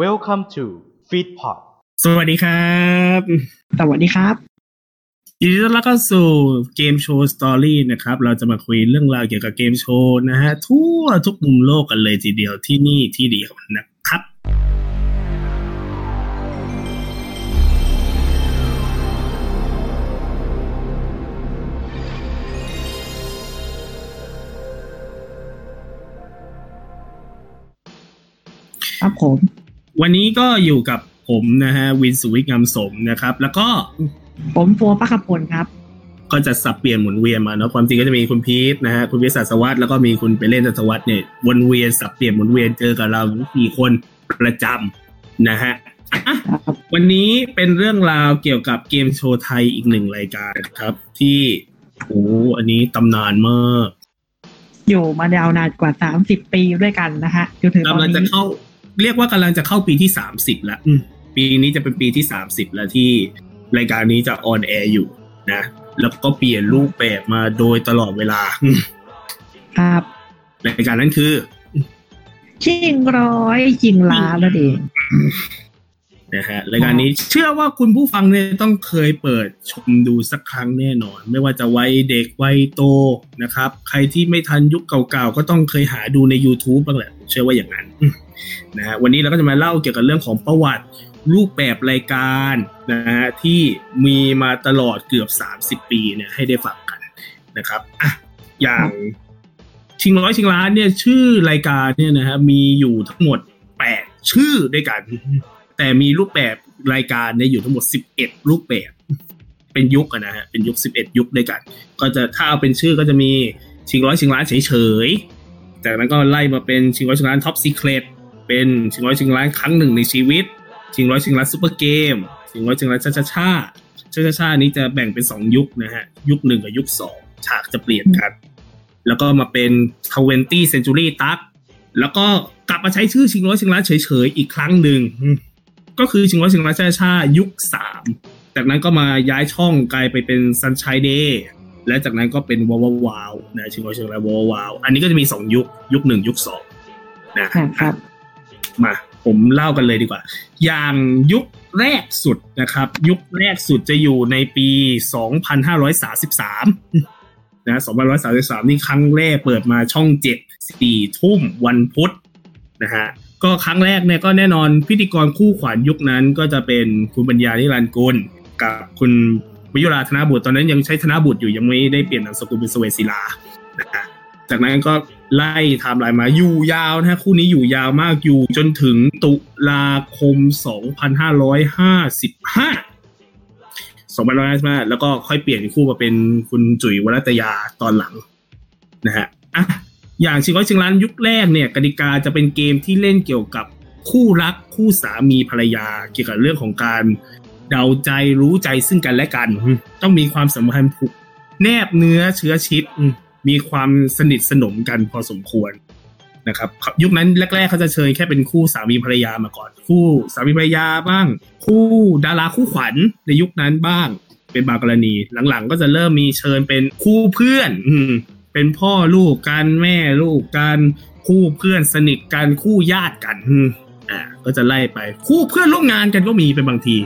Welcome to Feedpot สวัสดีครับ สวัสดีครับยินดีต้อนรับเข้าสู่เกมโชว์สตอรี่นะครับ เราจะมาคุยเรื่องราวเกี่ยวกับเกมโชว์นะฮะ ทั่วทุกมุมโลกกันเลยทีเดียวที่นี่ที่เดียวนะครับ ครับผม วันนี้ก็อยู่กับผมนะฮะวินสุวิทย์งามสมนะครับ แล้วก็ผมฟัวปักขพลครับ ก็จะสับเปลี่ยนหมุนเวียนมาเนาะความจริงก็จะมีคุณพีทนะฮะคุณวิศาสวัสด์แล้วก็มีคุณไปเล่นสัสวัสด์เนี่ยวนเวียนสับเปลี่ยนหมุนเวียนเจอกับเราสี่คนประจำนะฮะอะครับวันนี้เป็นเรื่องราวเกี่ยวกับเกมโชว์ไทยอีกหนึ่งรายการครับ ที่โอ้อันนี้ตำนานมากอยู่มายาวนานกว่าสามสิบปีด้วยกันนะฮะจนถึงตอนกำลังจะนี้เข้า เรียกว่ากำลังจะเข้าปีที่สามสิบแล้วอืมปีนี้จะเป็นปีที่สามสิบแล้วที่รายการนี้จะออนแอร์อยู่นะ แล้วก็เปลี่ยนรูปแบบมาโดยตลอดเวลาอืมครับรายการนั้นคือชิงร้อยชิงล้านแล้วเองนะฮะรายการนี้เชื่อว่าคุณผู้ฟังเนี่ยต้องเคยเปิดชมดูสักครั้งแน่นอน ไม่ว่าจะวัยเด็กวัยโตนะครับ ใครที่ไม่ทันยุคเก่าๆ ก็ต้องเคยหาดูใน YouTube บ้างแหละผมเชื่อว่าอย่างนั้นอืม นะฮะวันนี้เราก็จะมาเล่าเกี่ยวกับเรื่องของประวัติรูปแบบรายการนะฮะที่มีมาตลอดเกือบ 30 ปีเนี่ยให้ได้ฟังกันนะครับอะอย่างชิงร้อยชิงล้านเนี่ยชื่อรายการเนี่ยนะฮะมีอยู่ทั้งหมด 8 ชื่อด้วยกัน แต่มีรูปแบบรายการเนี่ยอยู่ทั้งหมด 11 รูปแบบ เป็นยุคนะฮะเป็นยุค 11 ยุคด้วยกัน ก็จะถ้าเอาเป็นชื่อก็จะมีชิงร้อยชิงล้านเฉยๆจากนั้นก็ไล่มาเป็นชิงร้อยชิงล้าน Top Secret เป็นชิงร้อยชิงล้านครั้งหนึ่งในชีวิต ชิงร้อยชิงล้าน Super Game ชิงร้อยชิงล้านชะชะช่าชะชะช่านี้จะแบ่งเป็น2ยุคนะฮะ ยุคหนึ่งกับยุค2ฉากจะเปลี่ยนกัน แล้วก็มาเป็น20 century ตักแล้วก็กลับมาใช้ชื่อชิงร้อยชิงล้านเฉยๆอีกครั้งหนึ่งก็คือชิงร้อยชิงล้านชาชายุคสามจากนั้นก็มาย้ายช่องกลายไปเป็น Sunshine Day และจากนั้นก็เป็นวาววาวนะชิงร้อยชิงล้านวาววาวอันนี้ก็จะมีสองยุคยุคหนึ่งยุคสองนะครับ มาผมเล่ากันเลยดีกว่า อย่างยุคแรกสุดนะครับ ยุคแรกสุดจะอยู่ในปี 2533 นะ2533 นี่ครั้งแรกเปิดมาช่อง 7 4 ทุ่มวันพุธนะฮะ ก็ครั้งแรกเนี่ยก็แน่นอนพิธีกรคู่ขวัญยุคนั้นก็จะเป็นคุณปัญญานิรันดร์กุลกับคุณวิยุราธนบุตรตอนนั้นยังใช้ธนบุตรอยู่ยังไม่ได้เปลี่ยนนามสกุลเป็นสเวศิลา จากนั้นก็ไล่ไทม์ไลน์มาอยู่ยาวนะฮะคู่นี้อยู่ยาวมากอยู่จนถึงตุลาคม 2555 2555 แล้วก็ค่อยเปลี่ยนคู่มาเป็นคุณจุ๋ยวรัตยาตอนหลังนะฮะอะอย่างชิงร้อยชิงล้านยุคแรกเนี่ยกติกาจะเป็นเกมที่เล่นเกี่ยวกับคู่รักคู่สามีภรรยา เกี่ยวกับเรื่องของการเดาใจรู้ใจซึ่งกันและกัน ต้องมีความสัมพันธ์ผูกแนบเนื้อเชื้อชิด มีความสนิทสนมกันพอสมควรนะครับยุคนั้นแรกๆเขาจะเชิญแค่เป็นคู่สามีภรรยามาก่อน คู่สามีภรรยาบ้าง คู่ดาราคู่ขวัญในยุคนั้นบ้าง เป็นบางกรณีหลังๆ ก็จะเริ่มมีเชิญเป็นคู่เพื่อน อืเป็นพ่อลูกกันแม่ลูกกันคู่เพื่อนสนิทกันคู่ญาติกันอ่าก็จะไล่ไปคู่เพื่อนร่วมงานกันก็มีเป็นบางที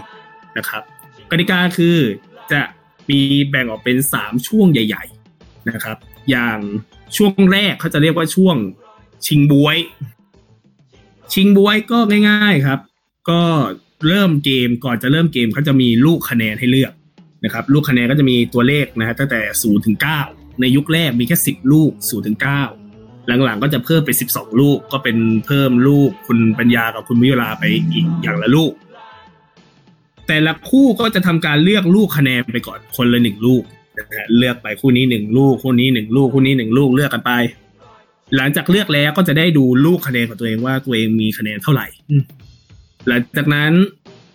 นะครับกติกาคือจะมีแบ่งออกเป็นสามช่วงใหญ่ ๆนะครับ อย่างช่วงแรกเขาจะเรียกว่าช่วงชิงบวย ชิงบวยก็ง่าย ๆครับ ก็เริ่มเกมก่อนจะเริ่มเกมเขาจะมีลูกคะแนนให้เลือกนะครับ ลูกคะแนนก็จะมีตัวเลขนะฮะตั้งแต่ศูนย์ถึงเก้าในยุคแรกมีแค่สิบลูก0ูนถึงเหลังๆก็จะเพิ่มเป็นสิบสองลูกก็เป็นเพิ่มลูกคุณปัญญากับคุณวิวลาไปอีกอย่างละลูก แต่ละคู่ก็จะทำการเลือกลูกคะแนนไปก่อนคนละหนึ่งลูก เลือกไปคู่นี้หนึ่งลูกคู่นี้หนึ่งลูกคู่นี้หนึ่งลูกเลือกกันไป หลังจากเลือกแล้วก็จะได้ดูลูกคะแนนของตัวเองว่าตัวเองมีคะแนนเท่าไหร่หลังจากนั้น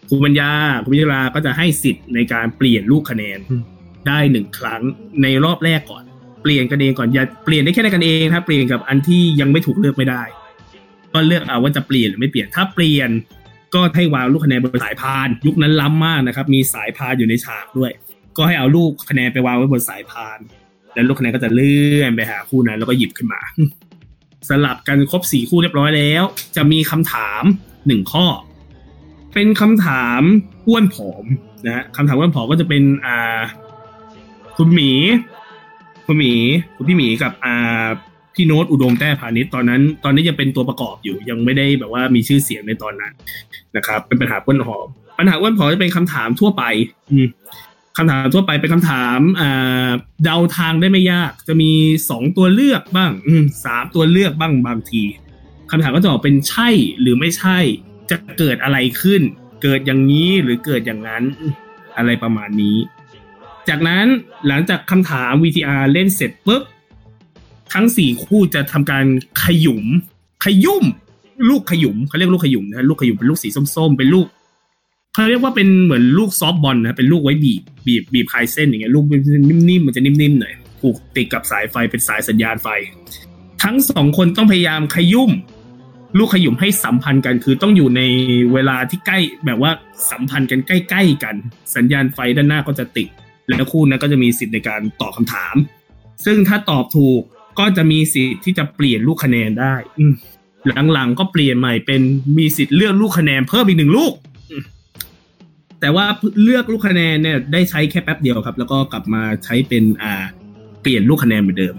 คุณปัญญาคุณวิวลาก็จะให้สิทธิ์ในการเปลี่ยนลูกคะแนนได้หนึ่งครั้งในรอบแรกก่อน เปลี่ยนกันเองก่อนอย่าเปลี่ยนได้แค่ในกันเองครับเปลี่ยนกับอันที่ยังไม่ถูกเลือกไม่ได้ ก็เลือกเอาว่าจะเปลี่ยนหรือไม่เปลี่ยนถ้าเปลี่ยนก็ให้วางลูกคะแนนบนสายพาน ยุคนั้นล้ำมากนะครับ มีสายพานอยู่ในฉากด้วย ก็ให้เอาลูกคะแนนไปวางไว้บนสายพาน แล้วลูกคะแนนก็จะเลื่อนไปหาคู่นั้น แล้วก็หยิบขึ้นมา สลับกันครบสี่คู่เรียบร้อยแล้ว จะมีคำถามหนึ่งข้อ เป็นคำถามอ้วนผอมนะฮะคำถามอ้วนผอมก็จะเป็นอ่าคุณหมี คุณหมี คุณพี่หมีกับอ่าพี่โน้ตอุดมแต้พาณิชย์ตอนนั้น ตอนนี้ยังเป็นตัวประกอบอยู่ยังไม่ได้แบบว่ามีชื่อเสียงในตอนนั้นนะครับ เป็นปัญหาอ้วนผอมปัญหาอ้วนผอมจะเป็นคำถามทั่วไป อื คำถามทั่วไปเป็นคำถามเดาทางได้ไม่ยาก จะมีสองตัวเลือกบ้างสามตัวเลือกบ้างบางทีคำถามก็จะออกเป็นใช่หรือไม่ใช่ จะเกิดอะไรขึ้น เกิดอย่างนี้หรือเกิดอย่างนั้น อะไรประมาณนี้ จากนั้นหลังจากคำถาม VTR เล่นเสร็จปุ๊บทั้งสี่คู่จะทำการขยุม ขยุ่ม ลูกขยุมเขาเรียกลูกขยุมนะลูกขยุมเป็นลูกสีส้มๆ เป็นลูก เขาเรียกว่าเป็นเหมือนลูกซอฟบอลนะเป็นลูกไว้บีบบีบบีบคลายเส้นอย่างเงี้ยลูกนิ่มๆมันจะนิ่มๆหน่อยผูกติดกับสายไฟเป็นสายสัญญาณไฟ ทั้งสองคนต้องพยายามขยุ่ม ลูกขยุมให้สัมพันธ์กัน คือต้องอยู่ในเวลาที่ใกล้แบบว่าสัมพันธ์กันใกล้ๆกัน สัญญาณไฟด้านหน้าก็จะติด แล้วคู่นั้นก็จะมีสิทธิ์ในการตอบคำถาม ซึ่งถ้าตอบถูกก็จะมีสิทธิ์ที่จะเปลี่ยนลูกคะแนนได้หลังๆก็เปลี่ยนใหม่เป็นมีสิทธิ์เลือกลูกคะแนนเพิ่มอีกหนึ่งลูก แต่ว่าเลือกลูกคะแนนเนี่ยได้ใช้แค่แป๊บเดียวครับ แล้วก็กลับมาใช้เป็นอ่าเปลี่ยนลูกคะแนนเหมือนเดิม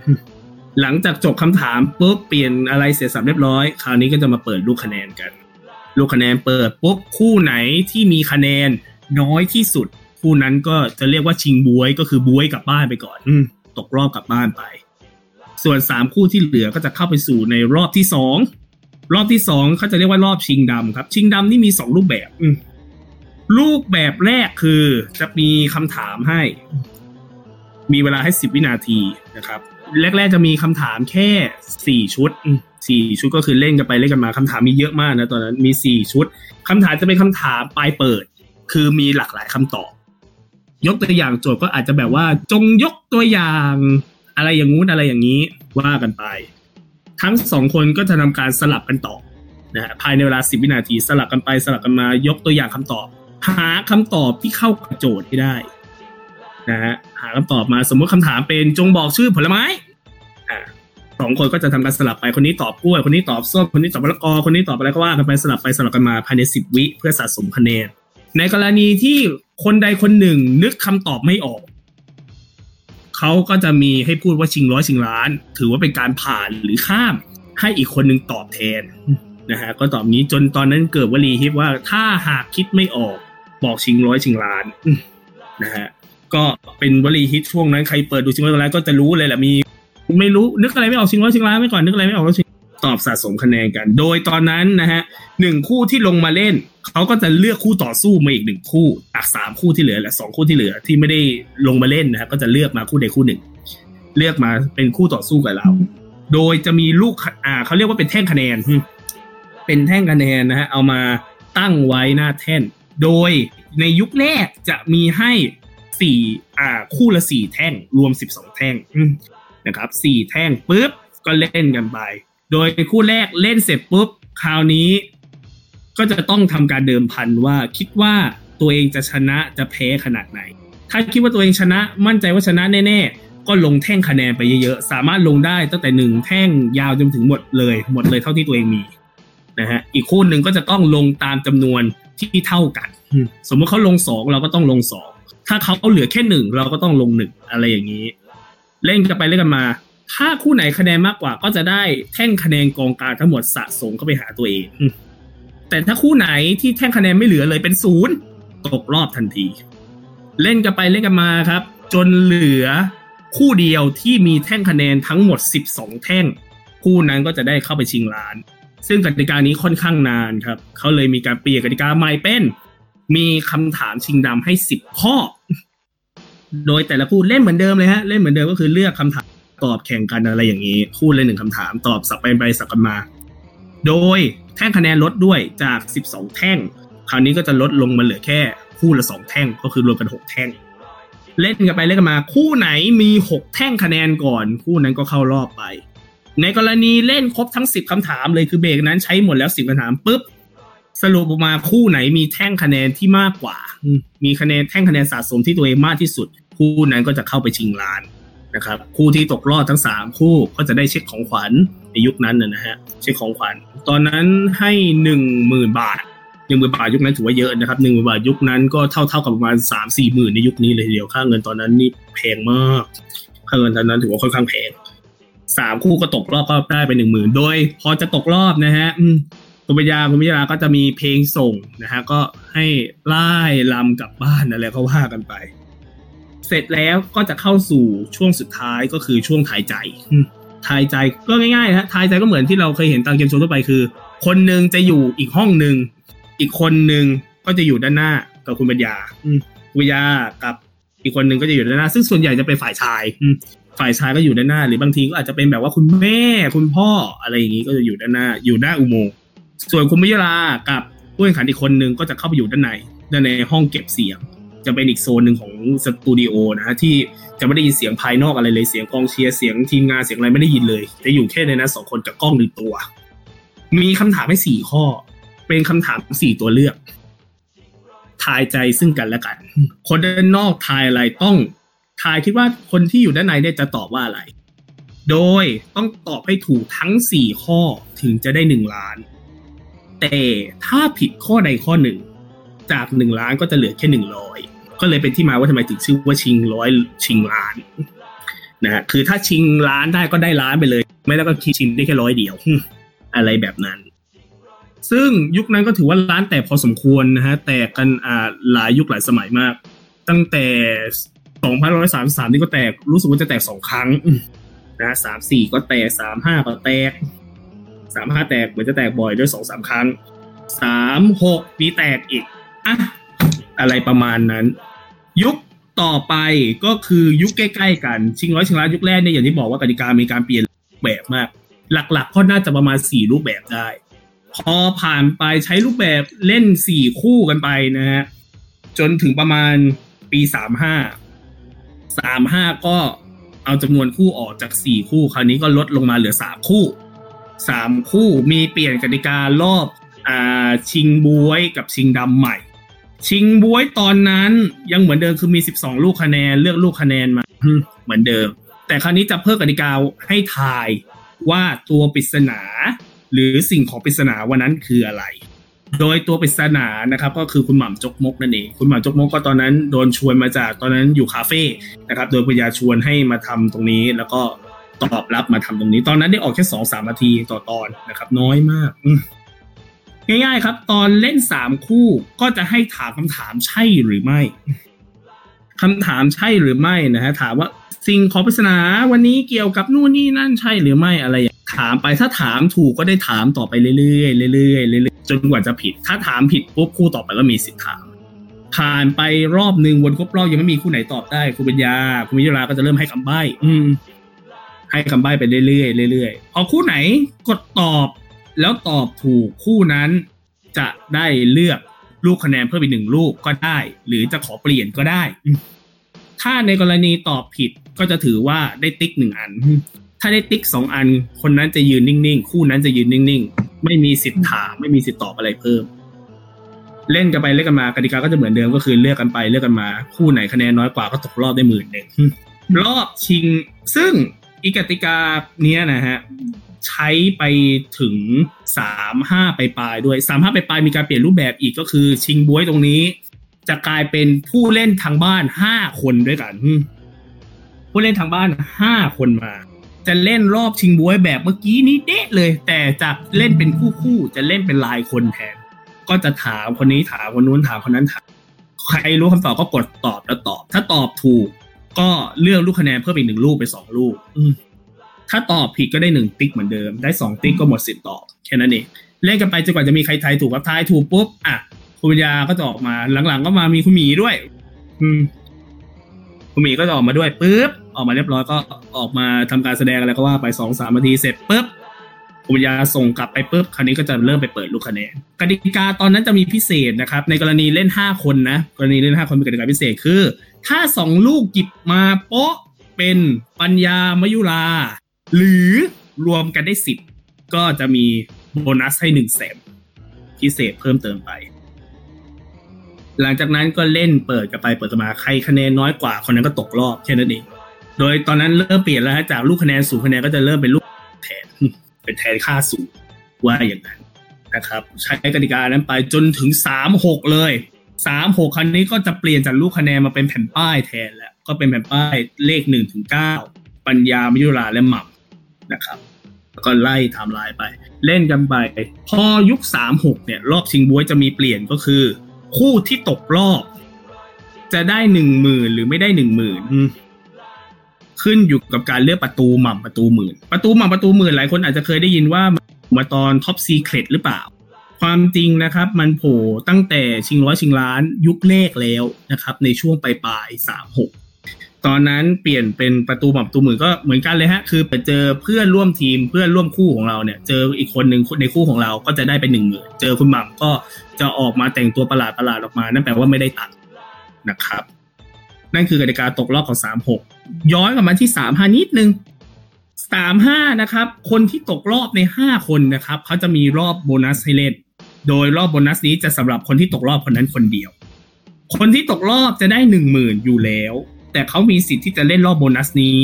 หลังจากจบคำถามปุ๊บเปลี่ยนอะไรเสร็จสับเรียบร้อย คราวนี้ก็จะมาเปิดลูกคะแนนกัน ลูกคะแนนเปิดปุ๊บคู่ไหนที่มีคะแนนน้อยที่สุด คู่นั้นก็จะเรียกว่าชิงบวยก็คือบวยกลับบ้านไปก่อนอืมตกรอบกลับบ้านไป ส่วนสามคู่ที่เหลือก็จะเข้าไปสู่ในรอบที่สองรอบที่สองเขาจะเรียกว่ารอบชิงดำครับ ชิงดำนี่มีสองรูปแบบอืม รูปแบบแรกคือจะมีคำถามให้ มีเวลาให้สิบวินาทีนะครับ แรก ๆ จะมีคำถามแค่สี่ชุดสี่ชุดก็คือเล่นกันไปเล่นกันมาคำถามมีเยอะมากนะตอนนั้นมีสี่ชุดคำถามจะเป็นคำถามปลายเปิด คือมีหลากหลายคำตอบ ยกตัวอย่างโจทย์ก็อาจจะแบบว่า จงยกตัวอย่าง อะไรอย่างงู้นอะไรอย่างนี้ว่ากันไป ทั้งสองคนก็จะทำการสลับกันตอบนะฮะภายในเวลาสิบวินาทีสลับกันไปสลับกันมายกตัวอย่างคำตอบ หาคำตอบที่เข้ากับโจทย์ให้ได้นะฮะหาคำตอบมาสมมติคำถามเป็นจงบอกชื่อผลไม้อ่าสองคนก็จะทำการสลับไปคนนี้ตอบกล้วย คนนี้ตอบส้มคนนี้ตอบมะละกอคนนี้ตอบอะไรก็ว่ากันไปสลับไปสลับกันมาภายในสิบวิเพื่อสะสมคะแนนในกรณีที่คนใดคนหนึ่งนึกคำตอบไม่ออกเขาก็จะมีให้พูดว่าชิงร้อยชิงล้าน ถือว่าเป็นการผ่านหรือข้าม ให้อีกคนหนึ่งตอบแทนนะฮะก็ตอบนี้จนตอนนั้นเกิดวลีฮิตว่าถ้าหากคิดไม่ออก บอกชิงร้อยชิงล้านนะฮะก็เป็นวลีฮิตช่วงนั้นใครเปิดดูชิงร้อยชิงล้านก็จะรู้เลยแหละมี ไม่รู้นึกอะไรไม่ออกชิงร้อยชิงล้านไม่ก่อนนึกอะไรไม่ออกก็ชิงตอบสะสมคะแนนกัน โดยตอนนั้นนะฮะหนึ่งคู่ที่ลงมาเล่น เขาก็จะเลือกคู่ต่อสู้มาอีกหนึ่งคู่จากสามคู่ที่เหลือและสองคู่ที่เหลือที่ไม่ได้ลงมาเล่นนะครับก็จะเลือกมาคู่ใดคู่หนึ่ง เลือกมาเป็นคู่ต่อสู้กับเรา โดยจะมีลูกอ่าเขาเรียกว่าเป็นแท่งคะแนนเป็นแท่งคะแนนนะฮะเอามาตั้งไว้หน้าแท่น โดยในยุคแรกจะมีให้สี่อ่าคู่ละสี่แท่งรวมสิบสองแท่งนะครับสี่แท่งปุ๊บก็เล่นกันไป โดยคู่แรกเล่นเสร็จปุ๊บคราวนี้ ก็จะต้องทำการเดิมพันว่าคิดว่าตัวเองจะชนะจะแพ้ขนาดไหน ถ้าคิดว่าตัวเองชนะมั่นใจว่าชนะแน่ๆ ก็ลงแท่งคะแนนไปเยอะๆ สามารถลงได้ตั้งแต่หนึ่งแท่งยาวจนถึงหมดเลย หมดเลยเท่าที่ตัวเองมีนะฮะอีกคู่หนึ่งก็จะต้องลงตามจำนวน ที่เท่ากันอืมสมมติเขาลงสองเราก็ต้องลงสองถ้าเขาเหลือแค่หนึ่งเราก็ต้องลงหนึ่งอะไรอย่างนี้ เล่นกันไปเล่นกันมา ถ้าคู่ไหนคะแนนมากกว่าก็จะได้แท่งคะแนนกองกลางทั้งหมดสะสมเข้าไปหาตัวเองอืมแต่ถ้าคู่ไหนที่แท่งคะแนนไม่เหลือเลยเป็นศูนย์ตกรอบทันที เล่นกันไปเล่นกันมาครับ จนเหลือคู่เดียวที่มีแท่งคะแนนทั้งหมด 12 แท่ง คู่นั้นก็จะได้เข้าไปชิงล้าน ซึ่งกติกานี้ค่อนข้างนานครับ เขาเลยมีการเปลี่ยนกติกาใหม่เป็น มีคำถามชิงดำให้10ข้อ โดยแต่ละคู่เล่นเหมือนเดิมเลยฮะ เล่นเหมือนเดิมก็คือเลือกคำถามตอบแข่งกันอะไรอย่างนี้ คู่ละหนึ่งคำถามตอบสับไปไปสับกันมา โดยแท่งคะแนนลดด้วยจาก 12 แท่ง คราวนี้ก็จะลดลงมาเหลือแค่คู่ละสองแท่งก็คือรวมกันหกแท่ง เล่นกันไปเล่นกันมา คู่ไหนมีหกแท่งคะแนนก่อน คู่นั้นก็เข้ารอบไป ในกรณีเล่นครบทั้งสิบคำถามเลยคือเบรกนั้นใช้หมดแล้วสิบคำถามปุ๊บสรุปออกมาคู่ไหนมีแท่งคะแนนที่มากกว่า มีคะแนนแท่งคะแนนสะสมที่ตัวเองมากที่สุด คู่นั้นก็จะเข้าไปชิงล้านนะครับ คู่ที่ตกรอบทั้งสามคู่ก็จะได้เช็คของขวัญในยุคนั้นนะฮะเช็คของขวัญตอนนั้นให้หนึ่งหมื่นบาทหนึ่งหมื่นบาทยุคนั้นถือว่าเยอะนะครับหนึ่งหมื่นบาทยุคนั้นก็เท่าเท่ากับประมาณสามสี่หมื่นในยุคนี้เลยทีเดียวค่าเงินตอนนั้นนี่แพงมากค่าเงินตอนนั้นถือว่าค่อนข้างแพง สามคู่ก็ตกรอบก็ได้ไปหนึ่งหมื่นโดย พอจะตกรอบนะฮะคุณปัญญาคุณพิยาก็จะมีเพลงส่งนะฮะก็ให้ไล่ลำกลับบ้านอะไรก็ว่ากันไป เสร็จแล้วก็จะเข้าสู่ช่วงสุดท้ายก็คือช่วงทายใจอืมทายใจก็ง่ายๆฮะทายใจก็เหมือนที่เราเคยเห็นตามเกมโชว์ทั่วไปคือ คนหนึ่งจะอยู่อีกห้องหนึ่งอีกคนหนึ่งก็จะอยู่ด้านหน้ากับคุณปัญญาคุณปัญญากับอีกคนหนึ่งก็จะอยู่ด้านหน้า ซึ่งส่วนใหญ่จะเป็นฝ่ายชายอื ฝ่ายชายก็อยู่ด้านหน้า หรือบางทีก็อาจจะเป็นแบบว่าคุณแม่คุณพ่ออะไรอย่างนี้ก็จะอยู่ด้านหน้า อยู่หน้าอุโมงค์ส่วนคุณมิยรากับผู้แข่งขันอีกคนหนึ่งก็จะเข้าไปอยู่ด้านในด้านในห้องเก็บเสียง จะเป็นอีกโซนหนึ่งของสตูดิโอนะฮะที่จะไม่ได้ยินเสียงภายนอกอะไรเลยเสียงกองเชียร์เสียงทีมงานเสียงอะไรไม่ได้ยินเลย จะอยู่แค่ในนั้นสองคนกับกล้องหนึ่งตัว มีคำถามให้สี่ข้อ เป็นคำถามสี่ตัวเลือก ทายใจซึ่งกันและกัน คนด้านนอกทายอะไรต้อง ทายคิดว่าคนที่อยู่ด้านในเนี่ยจะตอบว่าอะไร โดยต้องตอบให้ถูกทั้งสี่ข้อถึงจะได้หนึ่งล้าน แต่ถ้าผิดข้อใดข้อหนึ่ง จากหนึ่งล้านก็จะเหลือแค่หนึ่งร้อยก็เลยเป็นที่มาว่าทำไมถึงชื่อว่าชิงร้อยชิงล้านนะฮะคือถ้าชิงล้านได้ก็ได้ล้านไปเลย ไม่แล้วก็คิดชิงได้แค่ร้อยเดียว อะไรแบบนั้น ซึ่งยุคนั้นก็ถือว่าร้านแตกพอสมควรนะฮะแตกกันอ่าหลายยุคหลายสมัยมาก ตั้งแต่ สองพันร้อยสามสามนี่ก็แตก รู้สึกว่าจะแตกสองครั้งนะสามสี่ก็แตกสามห้าก็แตกสามห้าแตกเหมือนจะแตกบ่อยด้วยสองสามครั้งสามหกมีแตกอีกอะอะไรประมาณนั้น ยุคต่อไปก็คือยุคใกล้ ๆ กัน ชิงร้อยชิงล้านยุคแรกเนี่ยอย่างที่บอกว่ากติกามีการเปลี่ยนแบบมาก หลักๆก็น่าจะประมาณสี่รูปแบบได้ พอผ่านไปใช้รูปแบบเล่นสี่คู่กันไปนะฮะจนถึงประมาณปีสามห้า สามห้าก็เอาจำนวนคู่ออกจากสี่คู่คราวนี้ก็ลดลงมาเหลือสามคู่สามคู่มีเปลี่ยนกติการอบอ่าชิงบวยกับชิงดำใหม่ ชิงบวยตอนนั้นยังเหมือนเดิมคือมี12ลูกคะแนนเลือกลูกคะแนนมาเหมือนเดิม แต่คราวนี้จะเพิ่มกติกาให้ทายว่าตัวปริศนา หรือสิ่งของปริศนาวันนั้นคืออะไร โดยตัวปริศนานะครับก็คือคุณหม่ำจกมกนั่นเองคุณหม่ำจกมกก็ตอนนั้นโดนชวนมาจากตอนนั้นอยู่คาเฟ่นะครับ โดยพยาชวนให้มาทำตรงนี้แล้วก็ตอบรับมาทำตรงนี้ ตอนนั้นได้ออกแค่สองสามนาทีต่อตอนนะครับ น้อยมากง่ายๆครับ ตอนเล่นสามคู่ก็จะให้ถามคำถามใช่หรือไม่คำถามใช่หรือไม่นะฮะถามว่าสิ่งของปริศนาวันนี้เกี่ยวกับนู่นนี่นั่นใช่หรือไม่อะไร ถามไปถ้าถามถูกก็ได้ถามต่อไปเรื่อยๆเรื่อยๆเรื่อยๆจนกว่าจะผิด ถ้าถามผิดปุ๊บคู่ต่อไปก็มีสิทธิ์ถาม ผ่านไปรอบหนึ่งวนครบรอบยังไม่มีคู่ไหนตอบได้คุณปัญญาคุณวิทยาก็จะเริ่มให้คำใบ้อืม ให้คำใบ้ไปเรื่อยๆเรื่อยๆพอคู่ไหนกดตอบ แล้วตอบถูกคู่นั้น จะได้เลือกลูกคะแนนเพิ่มอีกหนึ่งลูกก็ได้ หรือจะขอเปลี่ยนก็ได้ถ้าในกรณีตอบผิดก็จะถือว่าได้ติ๊กหนึ่งอัน ถ้าได้ติ๊กสองอัน คนนั้นจะยืนนิ่งๆ คู่นั้นจะยืนนิ่งๆ ไม่มีสิทธิ์ถามไม่มีสิทธิ์ตอบอะไรเพิ่ม เล่นกันไปเล่นกันมากติกาก็จะเหมือนเดิมก็คือเลือกกันไปเลือกกันมา คู่ไหนคะแนนน้อยกว่าก็ตกรอบได้หมื่นหนึ่งรอบชิง ซึ่งอีกติกาเนี้ยนะฮะใช้ไปถึงสามห้าไปปลายด้วยสามห้าไปปลายมีการเปลี่ยนรูปแบบอีกก็คือชิงบวยตรงนี้ จะกลายเป็นผู้เล่นทางบ้านห้าคนด้วยกัน ผู้เล่นทางบ้านห้าคนมา จะเล่นรอบชิงบวยแบบเมื่อกี้นี้เด๊ะเลย แต่จะเล่นเป็นคู่คู่ๆจะเล่นเป็นลายคนแทน ก็จะถามคนนี้ถามคนนู้นถามคนนั้นถามใครรู้คำตอบก็กดตอบแล้วตอบ ถ้าตอบถูก ก็เลือกลูกคะแนนเพิ่มอีกหนึ่งลูกไปสองลูก อืถ้าตอบผิดก็ได้หนึ่งติ๊กเหมือนเดิม ได้สองติ๊กก็หมดสิทธิ์ตอบแค่นั้นเองเล่นกันไปจนกว่าจะมีใครทายถูกครับทายถูกปุ๊บอะคุณปัญญาก็จะออกมาหลังๆ ก็มามีคุณหมีด้วย อืมคุณหมีก็จะออกมาด้วยปุ๊บ ออกมาเรียบร้อยก็ออกมาทำการแสดงอะไรก็ว่าไปสองสามนาทีเสร็จปุ๊บคุณปัญญาส่งกลับไปปุ๊บคราวนี้ก็จะเริ่มไปเปิดลูกคะแนนกติกาตอนนั้นจะมีพิเศษนะครับ ในกรณีเล่นห้าคนนะ กรณีเล่นห้าคนเป็นกติกาพิเศษคือ ถ้าสองลูกหยิบมาโป๊ะเป็นปัญญามยุรา หรือรวมกันได้สิบก็จะมีโบนัสให้หนึ่งแสนพิเศษเพิ่มเติมไป หลังจากนั้นก็เล่นเปิดกันไปเปิดกันมาใครคะแนนน้อยกว่าคนนั้นก็ตกรอบแค่นั้นเอง โดยตอนนั้นเริ่มเปลี่ยนแล้วฮะจากลูกคะแนนศูนย์คะแนนก็จะเริ่มเป็นลูกแทนเป็นแทนค่าศูนย์ว่าอย่างนั้นนะครับ ใช้กติกานั้นไปจนถึงสามหกเลยสามหกครั้งนี้ก็จะเปลี่ยนจากลูกคะแนนมาเป็นแผ่นป้ายแทนแล้วก็เป็นแผ่นป้ายเลขหนึ่งถึงเก้าปัญญามยุราและหม่ำนะครับแล้วก็ไล่ทำลายไป เล่นกันไป พอยุคสามหกเนี่ย รอบชิงบวยจะมีเปลี่ยนก็คือ คู่ที่ตกรอบ จะได้หนึ่งหมื่นหรือไม่ได้หนึ่งหมื่น ขึ้นอยู่กับการเลือกประตูหม่ำประตูหมื่น ประตูหม่ำประตูหมื่นหลายคนอาจจะเคยได้ยินว่ามาตอน Top Secret หรือเปล่า ความจริงนะครับ มันโผล่ตั้งแต่ชิงร้อยชิงล้านยุคเลขแล้วนะครับ ในช่วงปลายปลายสามหกตอนนั้นเปลี่ยนเป็นประตูหม่ำประตูหมื่นก็เหมือนกันเลยฮะ คือไปเจอเพื่อนร่วมทีมเพื่อนร่วมคู่ของเราเนี่ย เจออีกคนหนึ่งในคู่ของเราก็จะได้เป็นหนึ่งหมื่นเจอคุณหม่ำก็จะออกมาแต่งตัวประหลาดประหลาดออกมา นั่นแปลว่าไม่ได้ตัดนะครับ นั่นคือกติกาตกรอบของสามหกย้อนกลับมาที่สามห้านิดนึงสามห้านะครับ คนที่ตกรอบในห้าคนนะครับเขาจะมีรอบโบนัสให้เล่นโดยรอบโบนัสนี้จะสำหรับคนที่ตกรอบคนนั้นคนเดียว คนที่ตกรอบจะได้หนึ่งหมื่นอยู่แล้ว แต่เขามีสิทธิ์ที่จะเล่นรอบโบนัสนี้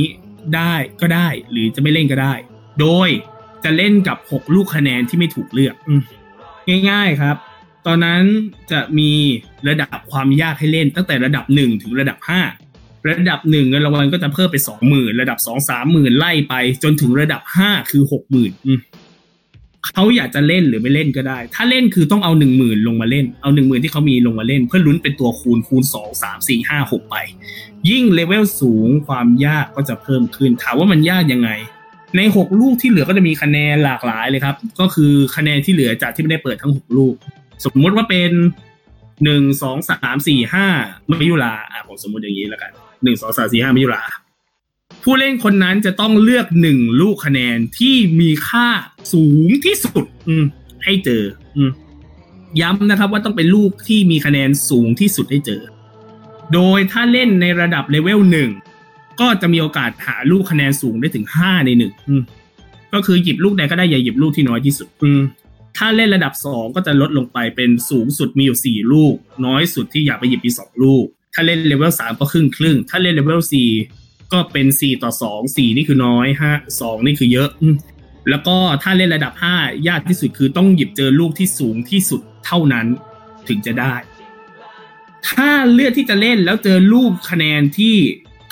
ได้ก็ได้ หรือจะไม่เล่นก็ได้ โดยจะเล่นกับหกลูกคะแนนที่ไม่ถูกเลือกง่าย ๆครับ ตอนนั้นจะมีระดับความยากให้เล่น ตั้งแต่ระดับหนึ่งถึงระดับห้าระดับหนึ่งเงินรางวัลก็จะเพิ่มไปสองหมื่นระดับสองสามหมื่นไล่ไป จนถึงระดับห้าคือหกหมื่นเขาอยากจะเล่นหรือไม่เล่นก็ได้ ถ้าเล่นคือต้องเอาหนึ่งหมื่นลงมาเล่น เอาหนึ่งหมื่นที่เขามีลงมาเล่น เพื่อลุ้นเป็นตัวคูณคูณสองสามสี่ห้าหกไป ยิ่งเลเวลสูงความยากก็จะเพิ่มขึ้นถามว่ามันยากยังไงในหกลูกที่เหลือก็จะมีคะแนนหลากหลายเลยครับ ก็คือคะแนนที่เหลือจากที่ไม่ได้เปิดทั้งหกลูก สมมติว่าเป็นหนึ่งสองสามสี่ห้าไม่ยุลาอะผมสมมติอย่างนี้แล้วกันหนึ่งสองสามสี่ห้ามิยุราผู้เล่นคนนั้นจะต้องเลือกหนึ่งลูกคะแนนที่มีค่าสูงที่สุด อืม ให้เจอ อืม ย้ำนะครับว่าต้องเป็นลูกที่มีคะแนนสูงที่สุดให้เจอ โดยถ้าเล่นในระดับเลเวลหนึ่งก็จะมีโอกาสหาลูกคะแนนสูงได้ถึงห้าในหนึ่งก็คือหยิบลูกใดก็ได้อย่าหยิบลูกที่น้อยที่สุด อืม ถ้าเล่นระดับสองก็จะลดลงไปเป็นสูงสุดมีอยู่สี่ลูก น้อยสุดที่อยากไปหยิบมีสองลูก ถ้าเล่นเลเวลสามก็ครึ่งครึ่งถ้าเล่นเลเวลสี่ก็เป็นสี่ต่อสองสี่นี่คือน้อยห้าสองนี่คือเยอะ แล้วก็ถ้าเล่นระดับห้ายากที่สุดคือต้องหยิบเจอลูกที่สูงที่สุดเท่านั้นถึงจะได้ ถ้าเลือกที่จะเล่นแล้วเจอลูกคะแนนที่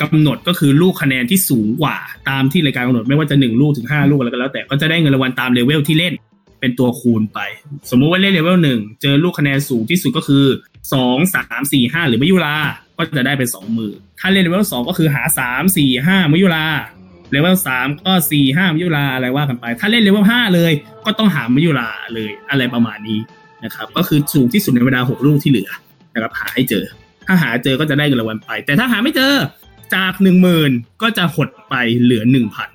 กำหนดก็คือลูกคะแนนที่สูงกว่า ตามที่รายการกำหนดไม่ว่าจะหนึ่งลูกถึงห้าลูกอะไรก็แล้ว แต่ก็จะได้เงินรางวัลตามเลเวลที่เล่น เป็นตัวคูณไป สมมุติว่าเล่นเลเวลหนึ่งเจอลูกคะแนนสูงที่สุดก็คือสองสามสี่ห้าหรือมยุราก็จะได้เป็นสองหมื่นถ้าเล่น level สองก็คือหาสามสี่ห้ามยุรา level สามก็สี่ห้ามยุราอะไรว่ากันไป ถ้าเล่นเลเวลห้าเลย ก็ต้องหาไม่ยุราเลยอะไรประมาณนี้นะครับ ก็คือสูงที่สุดในเวลาหกลูกที่เหลือนะครับหาให้เจอ ถ้าหาเจอก็จะได้เงินรางวัลไป แต่ถ้าหาไม่เจอจากหนึ่งหมื่นก็จะหดไปเหลือหนึ่งพัน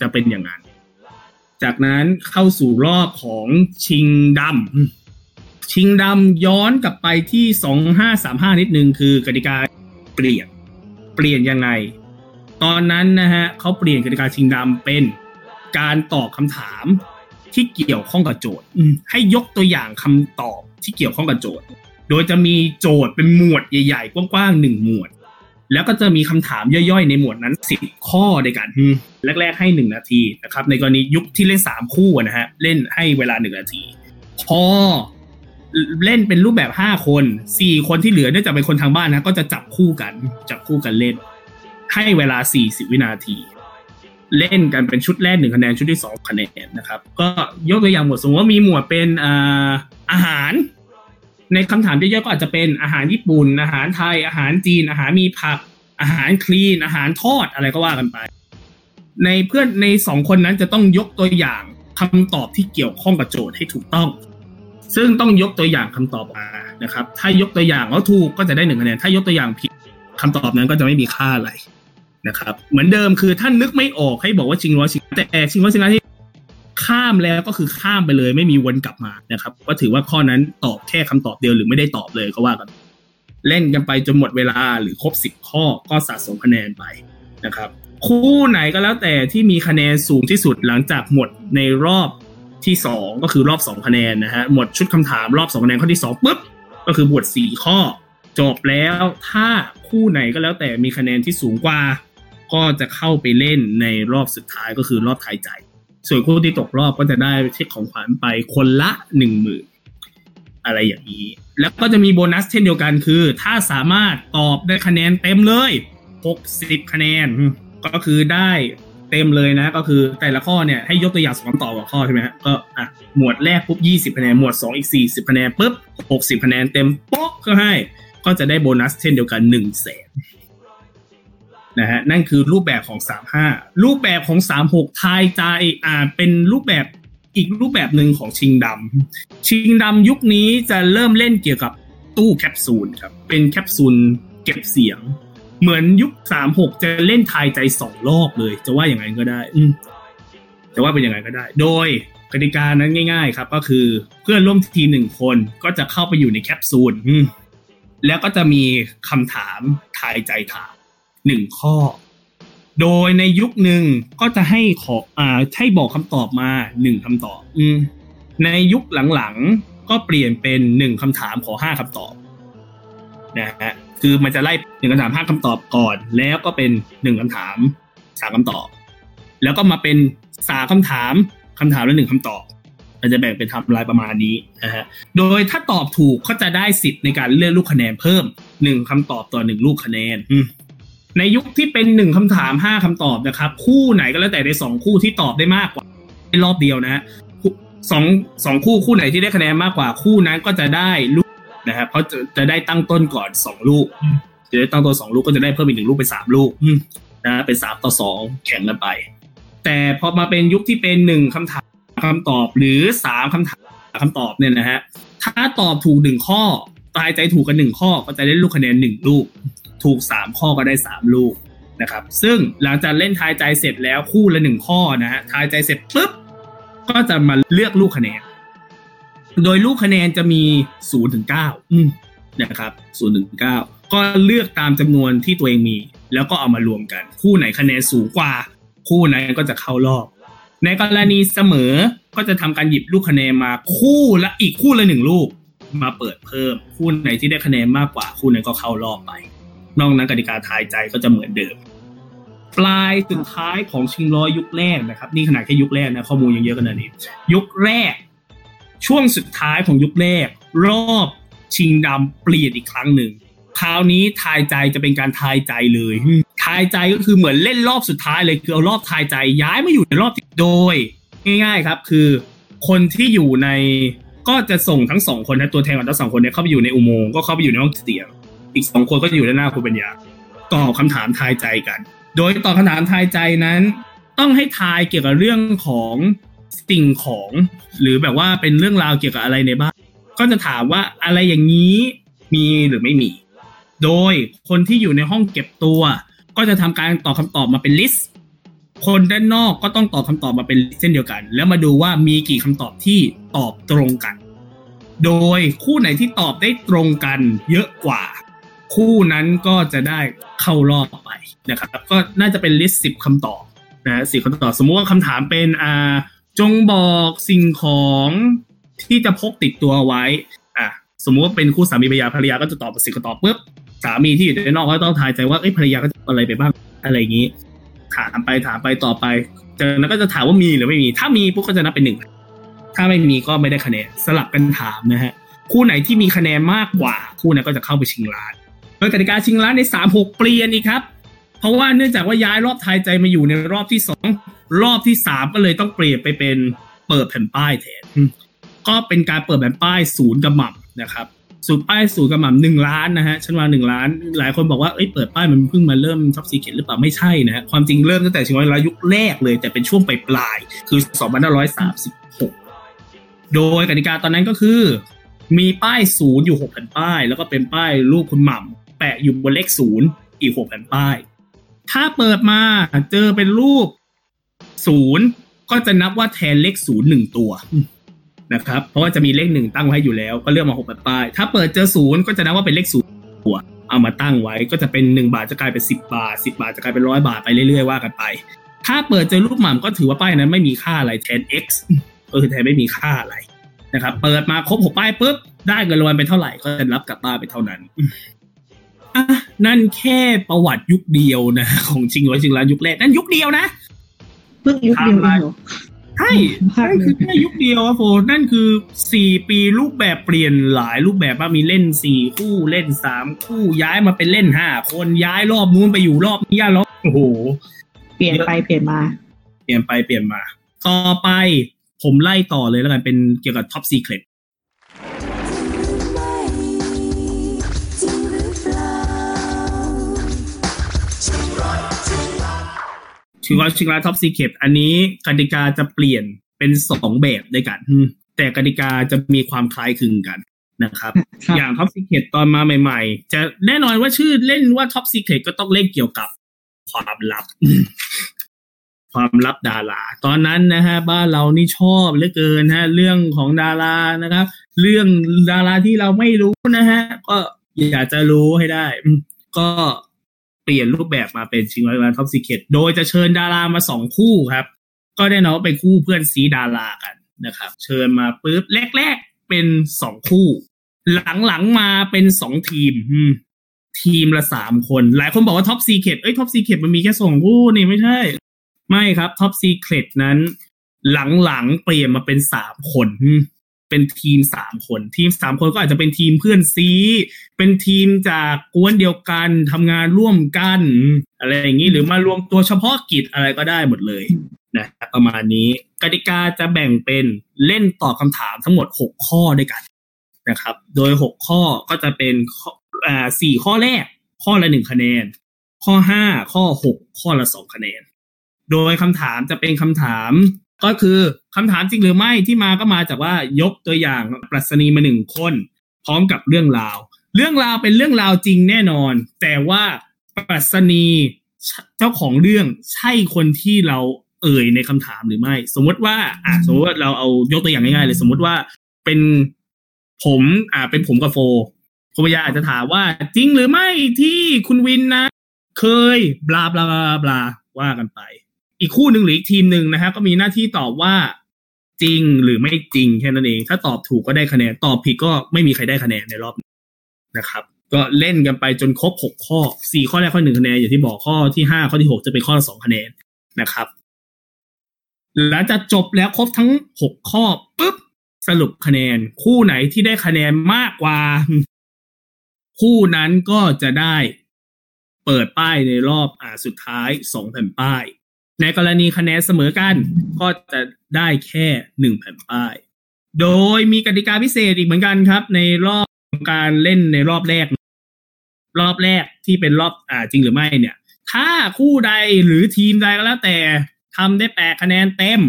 จะเป็นอย่างนั้น จากนั้นเข้าสู่รอบของชิงดำชิงดำย้อนกลับไปที่สองห้าสามห้านิดนึงคือกติกาเปลี่ยนเปลี่ยนยังไง ตอนนั้นนะฮะเขาเปลี่ยนกติกาชิงดำเป็นการตอบคำถามที่เกี่ยวข้องกับโจทย์ให้ยกตัวอย่างคำตอบที่เกี่ยวข้องกับโจทย์ โดยจะมีโจทย์เป็นหมวดใหญ่ ๆ กว้างๆหนึ่งหมวด แล้วก็จะมีคำถามย่อยๆ ในหมวดนั้นสิบข้อด้วยกันแรกๆให้หนึ่งนาทีนะครับ ในกรณียุคที่เล่นสามคู่นะฮะ เล่นให้เวลาหนึ่งนาที พอเล่นเป็นรูปแบบห้าคนสี่คนที่เหลือเนื่องจากเป็นคนทางบ้านนะ ก็จะจับคู่กัน จับคู่กันเล่น ให้เวลาสี่สิบวินาที เล่นกันเป็นชุดแรกหนึ่งคะแนน ชุดที่สองคะแนนนะครับ ก็ยกตัวอย่างหมวดสมมติว่ามีหมวดเป็นอาหาร ในคำถามเยอะๆก็อาจจะเป็นอาหารญี่ปุ่น อาหารไทย อาหารจีน อาหารมีผัก อาหารคลีน อาหารทอดอะไรก็ว่ากันไป ในเพื่อนในสองคนนั้นจะต้องยกตัวอย่างคำตอบที่เกี่ยวข้องกับโจทย์ให้ถูกต้อง ซึ่งต้องยกตัวอย่างคำตอบมานะครับ ถ้ายกตัวอย่างแล้วถูกก็จะได้หนึ่งคะแนน ถ้ายกตัวอย่างผิดคำตอบนั้นก็จะไม่มีค่าอะไรนะครับ เหมือนเดิมคือท่านนึกไม่ออกให้บอกว่าชิงร้อยชิงแต่ชิงร้อยชิงล้านที่ ข้ามแล้วก็คือข้ามไปเลย ไม่มีวนกลับมานะครับ ก็ถือว่าข้อนั้นตอบแค่คำตอบเดียวหรือไม่ได้ตอบเลยก็ว่ากันเล่นกันไปจนหมดเวลาหรือครบสิบข้อก็สะสมคะแนนไปนะครับ คู่ไหนก็แล้วแต่ที่มีคะแนนสูงที่สุดหลังจากหมดในรอบที่สองก็คือรอบสองคะแนนนะฮะหมดชุดคำถามรอบสองคะแนนข้อที่สองปุ๊บก็คือบวชสี่ข้อ จบแล้วถ้าคู่ไหนก็แล้วแต่มีคะแนนที่สูงกว่า ก็จะเข้าไปเล่นในรอบสุดท้ายก็คือรอบทายใจ ส่วนคู่ที่ตกรอบก็จะได้เช็คของขวัญไปคนละหนึ่งหมื่นอะไรอย่างนี้ แล้วก็จะมีโบนัสเช่นเดียวกันคือ ถ้าสามารถตอบได้คะแนนเต็มเลย60คะแนน ก็คือได้เต็มเลยนะ ก็คือแต่ละข้อเนี่ยให้ยกตัวอย่างสองคำตอบกับข้อใช่ไหมฮะก็อะหมวดแรกปุ๊บ20คะแนนหมวด 2 อีก 40คะแนนปุ๊บ60คะแนนเต็มโป๊ะก็ให้ ก็จะได้โบนัสเช่นเดียวกัน1นึ่งแสน นะฮะนั่นคือรูปแบบของ 35 รูปแบบของ 36 ทายใจอ่าเป็นรูปแบบอีกรูปแบบหนึ่งของชิงดำชิงดำยุคนี้จะเริ่มเล่นเกี่ยวกับตู้แคปซูลครับเป็นแคปซูลเก็บเสียง เหมือนยุค 36 จะเล่นทายใจสองรอบเลย จะว่าอย่างไรก็ได้ อืจะว่าเป็นยังไงก็ได้ โดยกติกานั้นง่าย ๆ ครับ ก็คือเพื่อนร่วมทีมหนึ่งคนก็จะเข้าไปอยู่ในแคปซูลแล้วก็จะมีคำถามทายใจถาม หนึ่งข้อ โดยในยุคหนึ่งก็จะให้ขออ่าให้บอกคำตอบมาหนึ่งคำตอบ อืมในยุคหลังๆก็เปลี่ยนเป็นหนึ่งคำถามขอห้าคำตอบนะฮะคือมันจะไล่หนึ่งคำถามห้าคำตอบก่อน แล้วก็เป็นหนึ่งคำถามสามคำตอบ แล้วก็มาเป็นสามคำถามคำถามละหนึ่งคำตอบมันจะแบ่งเป็นทำลายประมาณนี้นะฮะ โดยถ้าตอบถูกก็จะได้สิทธิ์ในการเลื่อนลูกคะแนนเพิ่มหนึ่งคำตอบต่อหนึ่งลูกคะแนนอื ในยุคที่เป็นหนึ่งคำถามห้าคำตอบนะครับ คู่ไหนก็แล้วแต่ในสองคู่ที่ตอบได้มากกว่าในรอบเดียวนะฮะสองสองคู่คู่ไหนที่ได้คะแนนมากกว่าคู่นั้นก็จะได้ลูกนะครับเพราะจะจะได้ตั้งต้นก่อนสองลูกจะได้ตั้งตัวสองลูกก็จะได้เพิ่มอีกหนึ่งลูกเป็นสามลูกนะเป็นสามต่อสองแข่งกันไป แต่พอมาเป็นยุคที่เป็นหนึ่งคำถามคำตอบหรือสามคำถามคำตอบเนี่ยนะฮะถ้าตอบถูกหนึ่งข้อ ตายใจถูกกันหนึ่งข้อก็จะได้ลูกคะแนนหนึ่งลูก ถูกสามข้อก็ได้สามลูกนะครับ ซึ่งหลังจากเล่นทายใจเสร็จแล้วคู่ละหนึ่งข้อนะฮะทายใจเสร็จปุ๊บก็จะมาเลือกลูกคะแนน โดยลูกคะแนนจะมีศูนย์ถึงเก้านะครับศูนย์ถึงเก้าก็เลือกตามจำนวนที่ตัวเองมี แล้วก็เอามารวมกัน คู่ไหนคะแนนสูงกว่า คู่นั้นก็จะเข้ารอบ ในกรณีเสมอก็จะทำการหยิบลูกคะแนนมาคู่ละอีกคู่ละหนึ่งลูก มาเปิดเพิ่มคู่ไหนที่ได้คะแนนมากกว่าคู่นั้นก็เข้ารอบไป นอกนั้นกติกาทายใจก็จะเหมือนเดิม ปลายสุดท้ายของชิงร้อยยุคแรกนะครับ นี่ขนาดแค่ยุคแรกนะข้อมูลยังเยอะขนาดนี้ ยุคแรก ช่วงสุดท้ายของยุคแรก รอบชิงดำเปลี่ยนอีกครั้งหนึ่งคราวนี้ทายใจจะเป็นการทายใจเลย ทายใจก็คือเหมือนเล่นรอบสุดท้ายเลยคือเอารอบทายใจย้ายมาอยู่ในรอบโดย ง่าย ๆครับ คือ คนที่อยู่ใน ก็จะส่งทั้งสองคนนะตัวแทนของทั้งสองคนเนี่ยเข้าไปอยู่ในอุโมงค์ก็เข้าไปอยู่ในห้องเสียง อีกสองคนก็อยู่ด้านหน้าคุณปัญญาตอบคำถามทายใจกัน โดยตอบคำถามทายใจนั้น ต้องให้ทายเกี่ยวกับเรื่องของสิ่งของ หรือแบบว่าเป็นเรื่องราวเกี่ยวกับอะไรในบ้านก็จะถามว่าอะไรอย่างนี้มีหรือไม่มี โดยคนที่อยู่ในห้องเก็บตัว ก็จะทำการตอบคำตอบมาเป็น list คนด้านนอกก็ต้องตอบคำตอบมาเป็น list เช่นเดียวกัน แล้วมาดูว่ามีกี่คำตอบที่ตอบตรงกัน โดยคู่ไหนที่ตอบได้ตรงกันเยอะกว่า คู่นั้นก็จะได้เข้ารอบไปนะครับ ก็น่าจะเป็นลิสต์สิบคำตอบนะสิบคำตอบสมมุติว่าคำถามเป็นอ่าจงบอกสิ่งของที่จะพกติดตัวไว้อะสมมุติว่าเป็นคู่สามีภรรยาภรรยาก็จะตอบสิบคำตอบปุ๊บสามีที่อยู่ด้านนอกก็ต้องทายใจว่าเอ้ยภรรยาก็จะอะไรไปบ้างอะไรอย่างนี้ ถามไปถามไปต่อไปจากนั้นก็จะถามว่ามีหรือไม่มี ถ้ามีปุ๊บก็จะนับเป็นหนึ่งถ้าไม่มีก็ไม่ได้คะแนนสลับกันถามนะฮะคู่ไหนที่มีคะแนนมากกว่า คู่นั้นก็จะเข้าไปชิงล้านโดยกติกาชิงล้านในสามหกเปลี่ยนอีกครับ เพราะว่าเนื่องจากว่าย้ายรอบทายใจมาอยู่ในรอบที่สองรอบที่สามก็เลยต้องเปลี่ยนไปเป็นเปิดแผ่นป้ายแทนก็เป็นการเปิดแผ่นป้ายศูนย์กระหม่ำนะครับ ศูนย์ป้ายศูนย์กระหม่ำหนึ่งล้านนะฮะฉันว่าหนึ่งล้าน หลายคนบอกว่าเอ้ยเปิดป้ายมันเพิ่งมาเริ่มท็อปซีเข็หรือเปล่าไม่ใช่นะฮะความจริงเริ่มตั้งแต่ชิงร้อยล้านยุคแรกเลย แต่เป็นช่วงปลายปลายๆคือ 2536 โดยกติกาตอนนั้นก็คือ มีป้ายศูนย์อยู่หกแผ่นป้าย แล้วก็เป็นป้ายรูปคุณหม่ำแปะอยู่บนเลขศูนย์อีกหกแผ่นป้าย ถ้าเปิดมาเจอเป็นรูปศูนย์ก็จะนับว่าแทนเลขศูนย์หนึ่งตัว นะครับ เพราะว่าจะมีเลขหนึ่งตั้งไว้อยู่แล้วก็เลือกมาหกแผ่นป้าย ถ้าเปิดเจอศูนย์ก็จะนับว่าเป็นเลขศูนย์ตัวเอามาตั้งไว้ก็จะเป็นหนึ่งบาทจะกลายเป็นสิบบาทสิบาทจะกลายเป็นร้อยบาทไปเรื่อยๆว่ากันไป ถ้าเปิดเจอรูปหม่ำก็ถือว่าป้ายนั้นไม่มีค่าอะไรแทน x ก็คือแทนไม่มีค่าอะไรนะครับ เปิดมาครบหกป้ายปุ๊บได้เงินรางวัลไปเท่าไหร่ก็จะรับกลับบ้านไปเท่านั้นอะนั่นแค่ประวัติยุคเดียวนะ ของชิงร้อยชิงล้านยุคแรกนั่นยุคเดียวนะเพิ่งยุคเดียว ใช่ใช่คือแค่ยุคเดียวอะโฟนั่นคือสี่ปีรูปแบบเปลี่ยนหลายรูปแบบว่ามีเล่นสี่คู่เล่นสามคู่ย้ายมาเป็นเล่นห้าคนย้ายรอบนู้นไปอยู่รอบนี้ย้ายรอบโอ้โห เปลี่ยนไปเปลี่ยนมา เปลี่ยนไปเปลี่ยนมา ต่อไปผมไล่ต่อเลยแล้วกันเป็นเกี่ยวกับ Top Secret ชิงร้อยชิงล้าน Top Secret อันนี้กติกาจะเปลี่ยนเป็นสองแบบด้วยกันอืมแต่กติกาจะมีความคล้ายคลึงกันนะครับครับ อย่าง Top Secret ตอนมาใหม่ ๆ จะแน่นอนว่าชื่อเล่นว่า Top Secret ก็ต้องเล่นเกี่ยวกับความลับ ความลับดารา ตอนนั้นนะฮะ บ้านเรานี่ชอบเหลือเกินฮะ เรื่องของดารานะครับ เรื่องดาราที่เราไม่รู้นะฮะ ก็อยากจะรู้ให้ได้อืมก็เปลี่ยนรูปแบบมาเป็นชิงร้อยล้าน Top Secret โดยจะเชิญดารามาสองคู่ครับ ก็แน่นอนว่าเป็นคู่เพื่อนซี้ดารากันนะครับ เชิญมาปุ๊บแรกๆเป็นสองคู่ หลังๆมาเป็นสองทีมทีมละสามคน หลายคนบอกว่า Top Secret เอ้ย Top Secret มันมีแค่สองคู่นี่ไม่ใช่ ไม่ครับ Top Secret นั้น หลังๆเปลี่ยนมาเป็นสามคนอ เป็นทีมสามคนทีมสามคนก็อาจจะเป็นทีมเพื่อนซี้เป็นทีมจากก๊วนเดียวกันทำงานร่วมกัน อะไรอย่างนี้หรือมารวมตัวเฉพาะกิจอะไรก็ได้หมดเลยนะประมาณนี้กติกาจะแบ่งเป็นเล่นตอบคำถามทั้งหมด6ข้อด้วยกันนะครับ โดย6ข้อก็จะเป็นข้ออ่าสี่ข้อแรก ข้อละหนึ่งคะแนน ข้อ5ข้อ6ข้อละสองคะแนน โดยคำถามจะเป็นคำถาม ก็คือคำถามจริงหรือไม่ที่มาก็มาจากว่ายกตัวอย่างปรัชนีมาหนึ่งคน พร้อมกับเรื่องราว เรื่องราวเป็นเรื่องราวจริงแน่นอน แต่ว่าปรัชนีเจ้าของเรื่องใช่คนที่เราเอ่ยในคำถามหรือไม่ สมมติว่าอะสมมติว่าเราเอายกตัวอย่างง่ายๆเลย สมมติว่าเป็นผมอ่าเป็นผมกับโฟคุณปยาอาจจะถามว่าจริงหรือไม่ที่คุณวินนะ เคยบลาบลาบลาว่ากันไป อีกคู่หนึ่งหรืออีกทีมหนึ่งนะฮะก็มีหน้าที่ตอบว่าจริงหรือไม่จริงแค่นั้นเอง ถ้าตอบถูกก็ได้คะแนน ตอบผิดก็ไม่มีใครได้คะแนนในรอบนนะครับ ก็เล่นกันไปจนครบหกข้อสี่ข้อแรกข้อหนึ่งคะแนนอย่างที่บอกข้อที่ห้าข้อที่หกจะเป็นข้อละสองคะแนนนะครับหลังจากจบแล้วครบทั้งหกข้อปุ๊บสรุปคะแนน คู่ไหนที่ได้คะแนนมากกว่า คู่นั้นก็จะได้เปิดป้ายในรอบอ่าสุดท้ายสองแผ่นป้าย ในกรณีคะแนนเสมอกัน ก็จะได้แค่หนึ่งแผ่นป้าย โดยมีกติกาพิเศษอีกเหมือนกันครับ ในรอบการเล่นในรอบแรก รอบแรกที่เป็นรอบอ่าจริงหรือไม่เนี่ย ถ้าคู่ใดหรือทีมใดก็แล้วแต่ทำได้แปดคะแนนเต็ม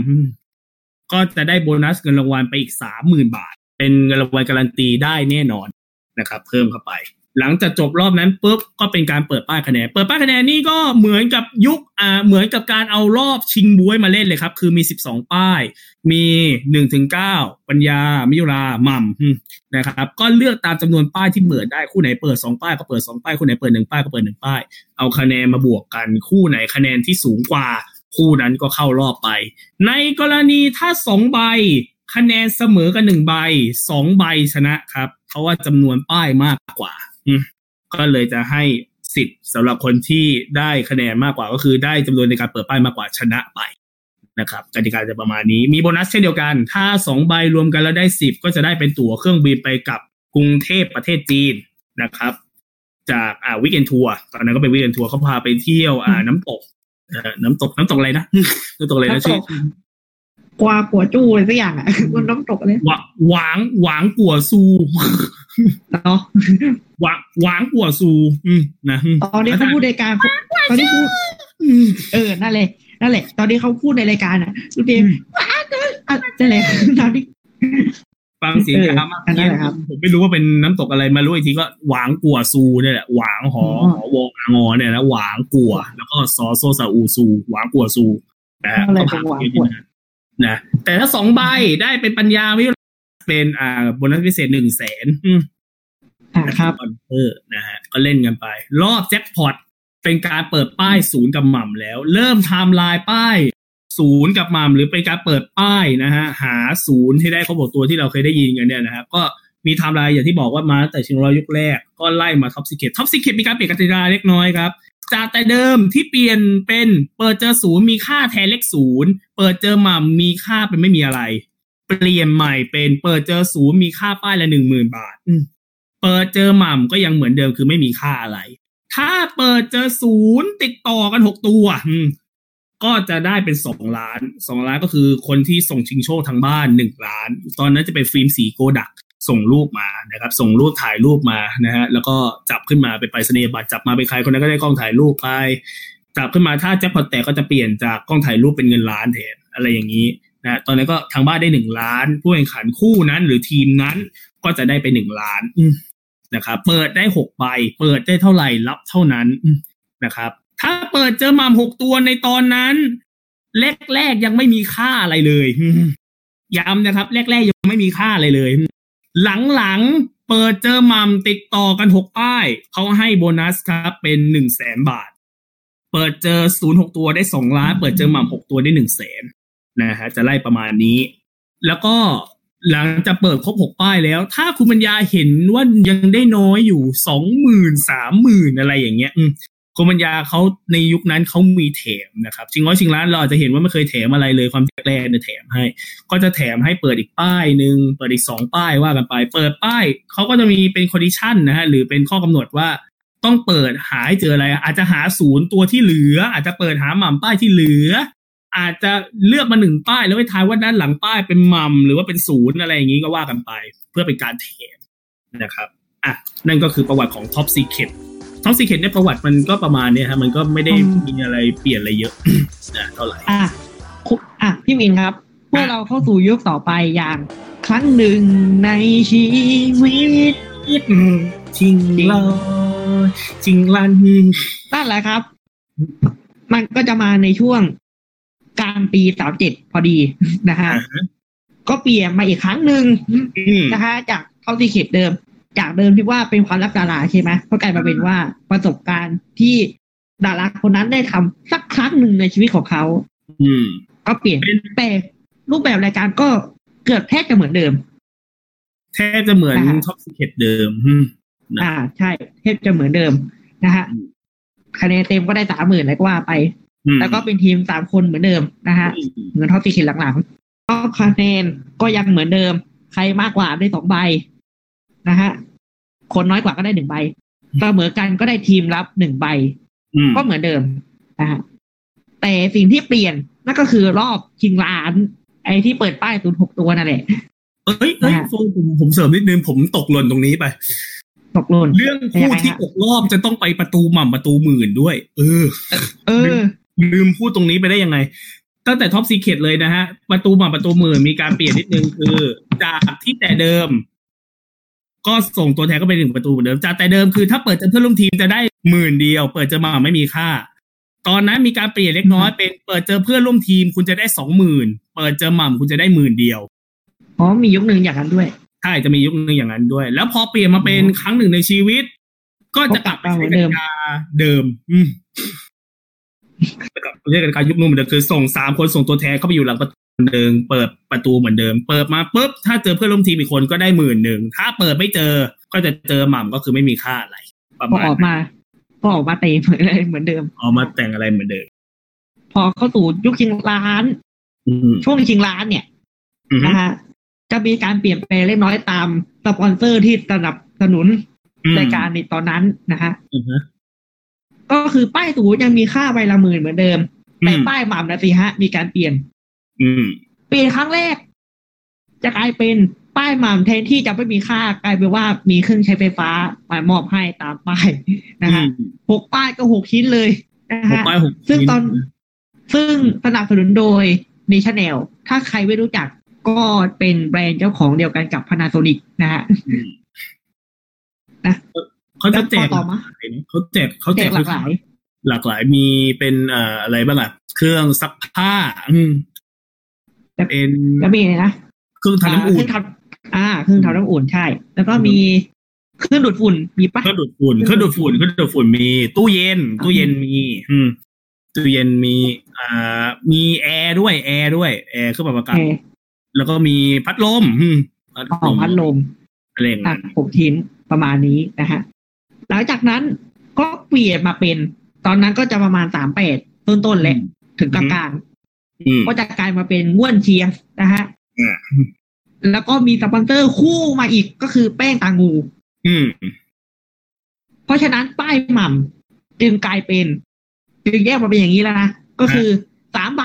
ก็จะได้โบนัสเงินรางวัลไปอีกสามหมื่นบาท เป็นเงินรางวัลการันตีได้แน่นอนนะครับ เพิ่มเข้าไป หลังจากจบรอบนั้นปุ๊บก็เป็นการเปิดป้ายคะแนน เปิดป้ายคะแนนนี่ก็เหมือนกับยุคอ่าเหมือนกับการเอารอบชิงบวยมาเล่นเลยครับ คือมีสิบสองป้าย มีหนึ่งถึงเก้าปัญญา มิยุราหม่ำอืมนะครับ ก็เลือกตามจำนวนป้ายที่เปิดได้คู่ไหนเปิดสองป้ายก็เปิดสองป้ายคู่ไหนเปิดหนึ่งป้ายก็เปิดหนึ่งป้าย เอาคะแนนมาบวกกันคู่ไหนคะแนนที่สูงกว่าคู่นั้นก็เข้ารอบไป ในกรณีถ้าสองใบคะแนนเสมอกันหนึ่งใบสองใบชนะครับ เพราะว่าจำนวนป้ายมากกว่า ก็เลยจะให้สิทธิ์สำหรับคนที่ได้คะแนนมากกว่าก็คือได้จำนวนในการเปิดป้ายมากกว่าชนะไปนะครับกติกาจะประมาณนี้มีโบนัสเช่นเดียวกัน ถ้าสองใบรวมกันแล้วได้สิบก็จะได้เป็นตั๋วเครื่องบินไปกับกรุงเทพประเทศจีนนะครับ จากอ่าวิกเอนทัวร์ตอนนั้นก็เป็นวิกเอนทัวร์เขาพาไปเที่ยวอ่าน้ำตกเอ่อน้ำตกน้ำตกอะไรนะน้ำตกอะไรนะน้ำตชื่อกกวากัวจู้อะไรสักอย่างอะมันน้ำตกเลยหวาหวางหวางกัวซู เนาะหวางหวางกัวซูอืมนะตอนนี้เขาพูดในการตอนที่พูดอืมเออนั่นเลยนั่นแหละ ตอนนี้เขาพูดในรายการอะลูกเดมว้าเกินอะนั่นแหละตอนนี้ฟังเสียงเออครับมากนั่นแหละครับผมไม่รู้ว่าเป็นน้ำตกอะไรมารู้อีกทีก็หวางกัวซูเนี่ยแหละหวางหออ๋อหอวงอางอเนี่ยนะหวางกัว แล้วก็ซอโซซาอูซูหวางกัวซูนะฮะอะไรก็เป็ผ่านนหวางเกณฑ์กัวนะนะแต่ถ้าสองใบได้เป็นปัญญาวิ เป็นอ่าโบนัสพิเศษหนึ่งแสนอืมอ่าครับคอนเตอร์นะฮะก็เล่นกันไป รอบแจ็คพอตเป็นการเปิดป้ายศูนย์กับหม่ำแล้ว เริ่มไทม์ไลน์ป้ายศูนย์กับหม่ำหรือเป็นการเปิดป้ายนะฮะหาศูนย์ให้ได้ครบหมดตัวที่เราเคยได้ยินกันเนี่ยนะฮะก็มีไทม์ไลน์อย่างที่บอกว่ามาตั้งแต่ชิงร้อยยุคแรก ก็ไล่มา Top Secret Top Secret มีการเปลี่ยนกติกาเล็กน้อยครับจากแต่เดิมที่เปลี่ยนเป็นเปิดเจอศูนย์มีค่าแทนเลขศูนย์เปิดเจอหม่ำมีค่าเป็นไม่มีอะไร เปลี่ยนใหม่เป็นเปิดเจอศูนย์มีค่าป้ายละหนึ่งหมื่นบาทเปิดเจอหม่ำก็ยังเหมือนเดิมคือไม่มีค่าอะไร ถ้าเปิดเจอศูนย์ติดต่อกันหกตัวก็จะได้เป็นสองล้านสองล้านก็คือคนที่ส่งชิงโชคทางบ้านหนึ่งล้าน ตอนนั้นจะเป็นฟิล์มสีโกดัก ส่งรูปมานะครับ ส่งรูปถ่ายรูปมานะฮะแล้วก็จับขึ้นมาเป็นไปรษณียบัตรจับมาเป็นใครคนนั้นก็ได้กล้องถ่ายรูปไปจับขึ้นมาถ้าแจ็คพอตแตกก็จะเปลี่ยนจากกล้องถ่ายรูปเป็นเงินล้านแทนอะไรอย่างนี้ นะตอนนั้นก็ทางบ้านได้หนึ่งล้าน ผู้แข่งขันคู่นั้น หรือทีมนั้นก็จะได้ไปหนึ่งล้านอืมนะครับเปิดได้หกใบ เปิดได้เท่าไหร่รับเท่านั้นอืมนะครับ ถ้าเปิดเจอหมามหกตัวในตอนนั้นแรกๆยังไม่มีค่าอะไรเลยอืมย้ำนะครับ แรกๆยังไม่มีค่าอะไรเลย หลังๆเปิดเจอหมัมติดต่อกันหกป้ายเขาให้โบนัสครับเป็นหนึ่งแสนบาท เปิดเจอศูนย์หกตัวได้สองล้าน เปิดเจอหม่ำหกตัวได้หนึ่งแสน นะฮะจะไล่ประมาณนี้ แล้วก็หลังจากเปิดครบหกป้ายแล้ว ถ้าคุณปัญญาเห็นว่ายังได้น้อยอยู่สองหมื่นสามหมื่นอะไรอย่างเงี้ยคุณปัญญาเขาในยุคนั้นเขามีแถมนะครับชิงร้อยชิงล้านเราอาจจะเห็นว่าไม่เคยแถมอะไรเลยความแรกเนี่ยแถมให้ ก็จะแถมให้เปิดอีกป้ายหนึ่งเปิดอีกสองป้ายว่ากันไป เปิดป้ายเขาก็จะมีเป็นคอนดิชันนะฮะหรือเป็นข้อกำหนดว่าต้องเปิดหาให้เจออะไร อาจจะหาศูนย์ตัวที่เหลือ อาจจะเปิดหาหม่ำป้ายที่เหลือ อาจจะเลือกมาหนึ่งป้ายแล้วไปทายว่าด้านหลังป้ายเป็นหม่ำหรือว่าเป็นศูนย์อะไรอย่างนี้ก็ว่ากันไป เพื่อเป็นการเทรดนะครับอะนั่นก็คือประวัติของ Top Secret Top Secret เนี่ยประวัติมันก็ประมาณเนี้ยฮะมันก็ไม่ได้อืมมีอะไรเปลี่ยนอะไรเยอะนะเท่าไหร่อะคุอะพี่มินครับเมื่อเราเข้าสู่ยุคต่อไปอย่าง ครั้งหนึ่งในชีวิตชิงลอชิงลันนั่นแหละครับ มันก็จะมาในช่วง กลางปีสามเจ็ดพอดีนะฮะอ่าฮะก็เปลี่ยนมาอีกครั้งหนึ่งอืมนะคะ จากเข้าที่เขตเดิม จากเดิมที่ว่าเป็นความรักดาราใช่ไหมก็กลายมาเป็นว่าประสบการณ์ที่ดาราคนนั้นได้ทำสักครั้งหนึ่งในชีวิตของเขาอืม ก็เปลี่ยนเป็นแต่รูปแบบรายการก็เกือบแทบจะเหมือนเดิม แทบจะเหมือนอ่า Top Secret เดิมอืมนะอ่า ใช่แทบจะเหมือนเดิมนะฮะอืมคะแนนเต็มก็ได้สามหมื่นอะไรก็ว่าไปอืม แล้วก็เป็นทีมสามคนเหมือนเดิมนะฮะอืมเหมือน Top Secret หลังๆก็คะแนนก็ยังเหมือนเดิม ใครมากกว่าได้สองใบนะฮะคนน้อยกว่าก็ได้หนึ่งใบเสมอกันก็ได้ทีมรับหนึ่งใบอืมก็เหมือนเดิมนะฮะแต่สิ่งที่เปลี่ยนนั่นก็คือรอบชิงล้าน ไอ้ที่เปิดป้ายศูนย์หกตัวนั่นแหละเอ้ยเอ้ยนะฮะโฟผมผมเสริมนิดนึงผมตกหล่นตรงนี้ไป ตกหล่นเรื่องคู่ที่ตกรอบจะต้องไปประตูหม่ำประตูหมื่นด้วย เออ เออ ลืมพูดตรงนี้ไปได้ยังไง ตั้งแต่ท็อปซีเค t เลยนะฮะ ประตูหม่ำประตูหมื่นมีการเปลี่ยนนิดนึงคือ จากที่แต่เดิม ก็ส่งตัวแทนก็ไปหนึ่งประตูเหมือนเดิม จากแต่เดิมคือถ้าเปิดเจอเพื่อนร่วมทีมจะได้หมื่นเดียว เปิดเจอหม่ำไม่มีค่า ตอนนั้นมีการเปลี่ยนเล็กน้อยเป็นเปิดเจอเพื่อนร่วมทีม คุณจะได้สองหมื่นเปิดเจอหม่ำคุณจะได้หมื่นเดียวอ๋อมียุคหนึ่งอย่างนั้นด้วยใช่จะมียุคนึงอย่างนั้นด้วย แล้วพอเปลี่ยนมาเป็นครั้งหนึ่งในชีวิต ก็จะกลับไปใช้กติกาเดิม อื มจะกลับไปใช้กติกายุคนู้นเหมือนเดิมคือส่งสามคนส่งตัวแทนเข้าไปอยู่หลังประตูเหมือนเดิมเปิดประตูเหมือนเดิม เปิดมาปุ๊บถ้าเจอเพื่อนร่วมทีมอีกคนก็ได้หมื่นหนึ่งถ้าเปิดไม่เจอก็จะเจอหม่ำก็คือไม่มีค่าอะไรประพอมาณออกมาพอออกมาเตะเหมือนเลยเหมือนเดิมเอามาแต่งอะไรเหมือนเดิม พอเข้าสู่ยุคชิงล้านอืมช่วงชิงล้านเนี่ยอืมนะฮะจะมีการเปลี่ยนแปลงเล็กน้อยตามสปอนเซอร์ที่สนับสนุนรายการในตอนนั้นนะฮะอืม ก็คือป้ายสูงยังมีค่าใบละหมื่นเหมือนเดิม แต่อืมป้ายหม่ำนะสิฮะ มีการเปลี่ยน อืม เปลี่ยนครั้งแรก จะกลายเป็นป้ายหม่ำแทนที่จะไม่มีค่ากลายเป็นว่ามีเครื่องใช้ไฟฟ้ามามอบให้ตามป้ายนะฮะหกป้ายก็หกชิ้นเลยนะหกฮะป้ายหกซึ่งชิ้ตอนซึ่งสนับสนุนโดย n a t i o n a l ถ้าใครไม่รู้จักก็เป็นแบรนด์เจ้าของเดียวกันกับ Panasonic นะฮะอืมนะ เขาจะแจกต่อมาเขาแจกเขาแจแจกกหลากหลาย หลากหลายมีเป็นเอ่ออะไรบ้างล่ะเครื่องซักผ้า อืมแต่เป็นแล้วมีอะไรนะเครื่องทำน้ำอุ่นเครื่องทำอ่าเครื่องทำน้ำอุ่นใช่ แล้วก็มีเครื่องดูดฝุ่นมีปะเครื่องดูดฝุ่นเครื่องดูดฝุ่นเครื่องดูดฝุ่นมี ตู้เย็น ตู้เย็นมี อืมตู้เย็นมีอ่ามีแอร์ด้วยแอร์ด้วยแอร์เครื่องปรับอากาศเออแล้วก็มีพัดลม อืมพัดของพัดลมอะไรอย่างอะเงี้ยหกชิ้นประมาณนี้นะฮะ หลังจากนั้นก็เปลี่ยนมาเป็น ตอนนั้นก็จะประมาณสามแปดต้นๆแหละถึงกลางอืมๆก็จะกลายมาเป็นง่วนเชียงนะฮะอืมแล้วก็มีสปอนเซอร์คู่มาอีกก็คือแป้งตางู อืม เพราะฉะนั้นป้ายหม่ำจึงกลายเป็น จึงแยกมาเป็นอย่างนี้แล้วนะ ก็คือสามใบ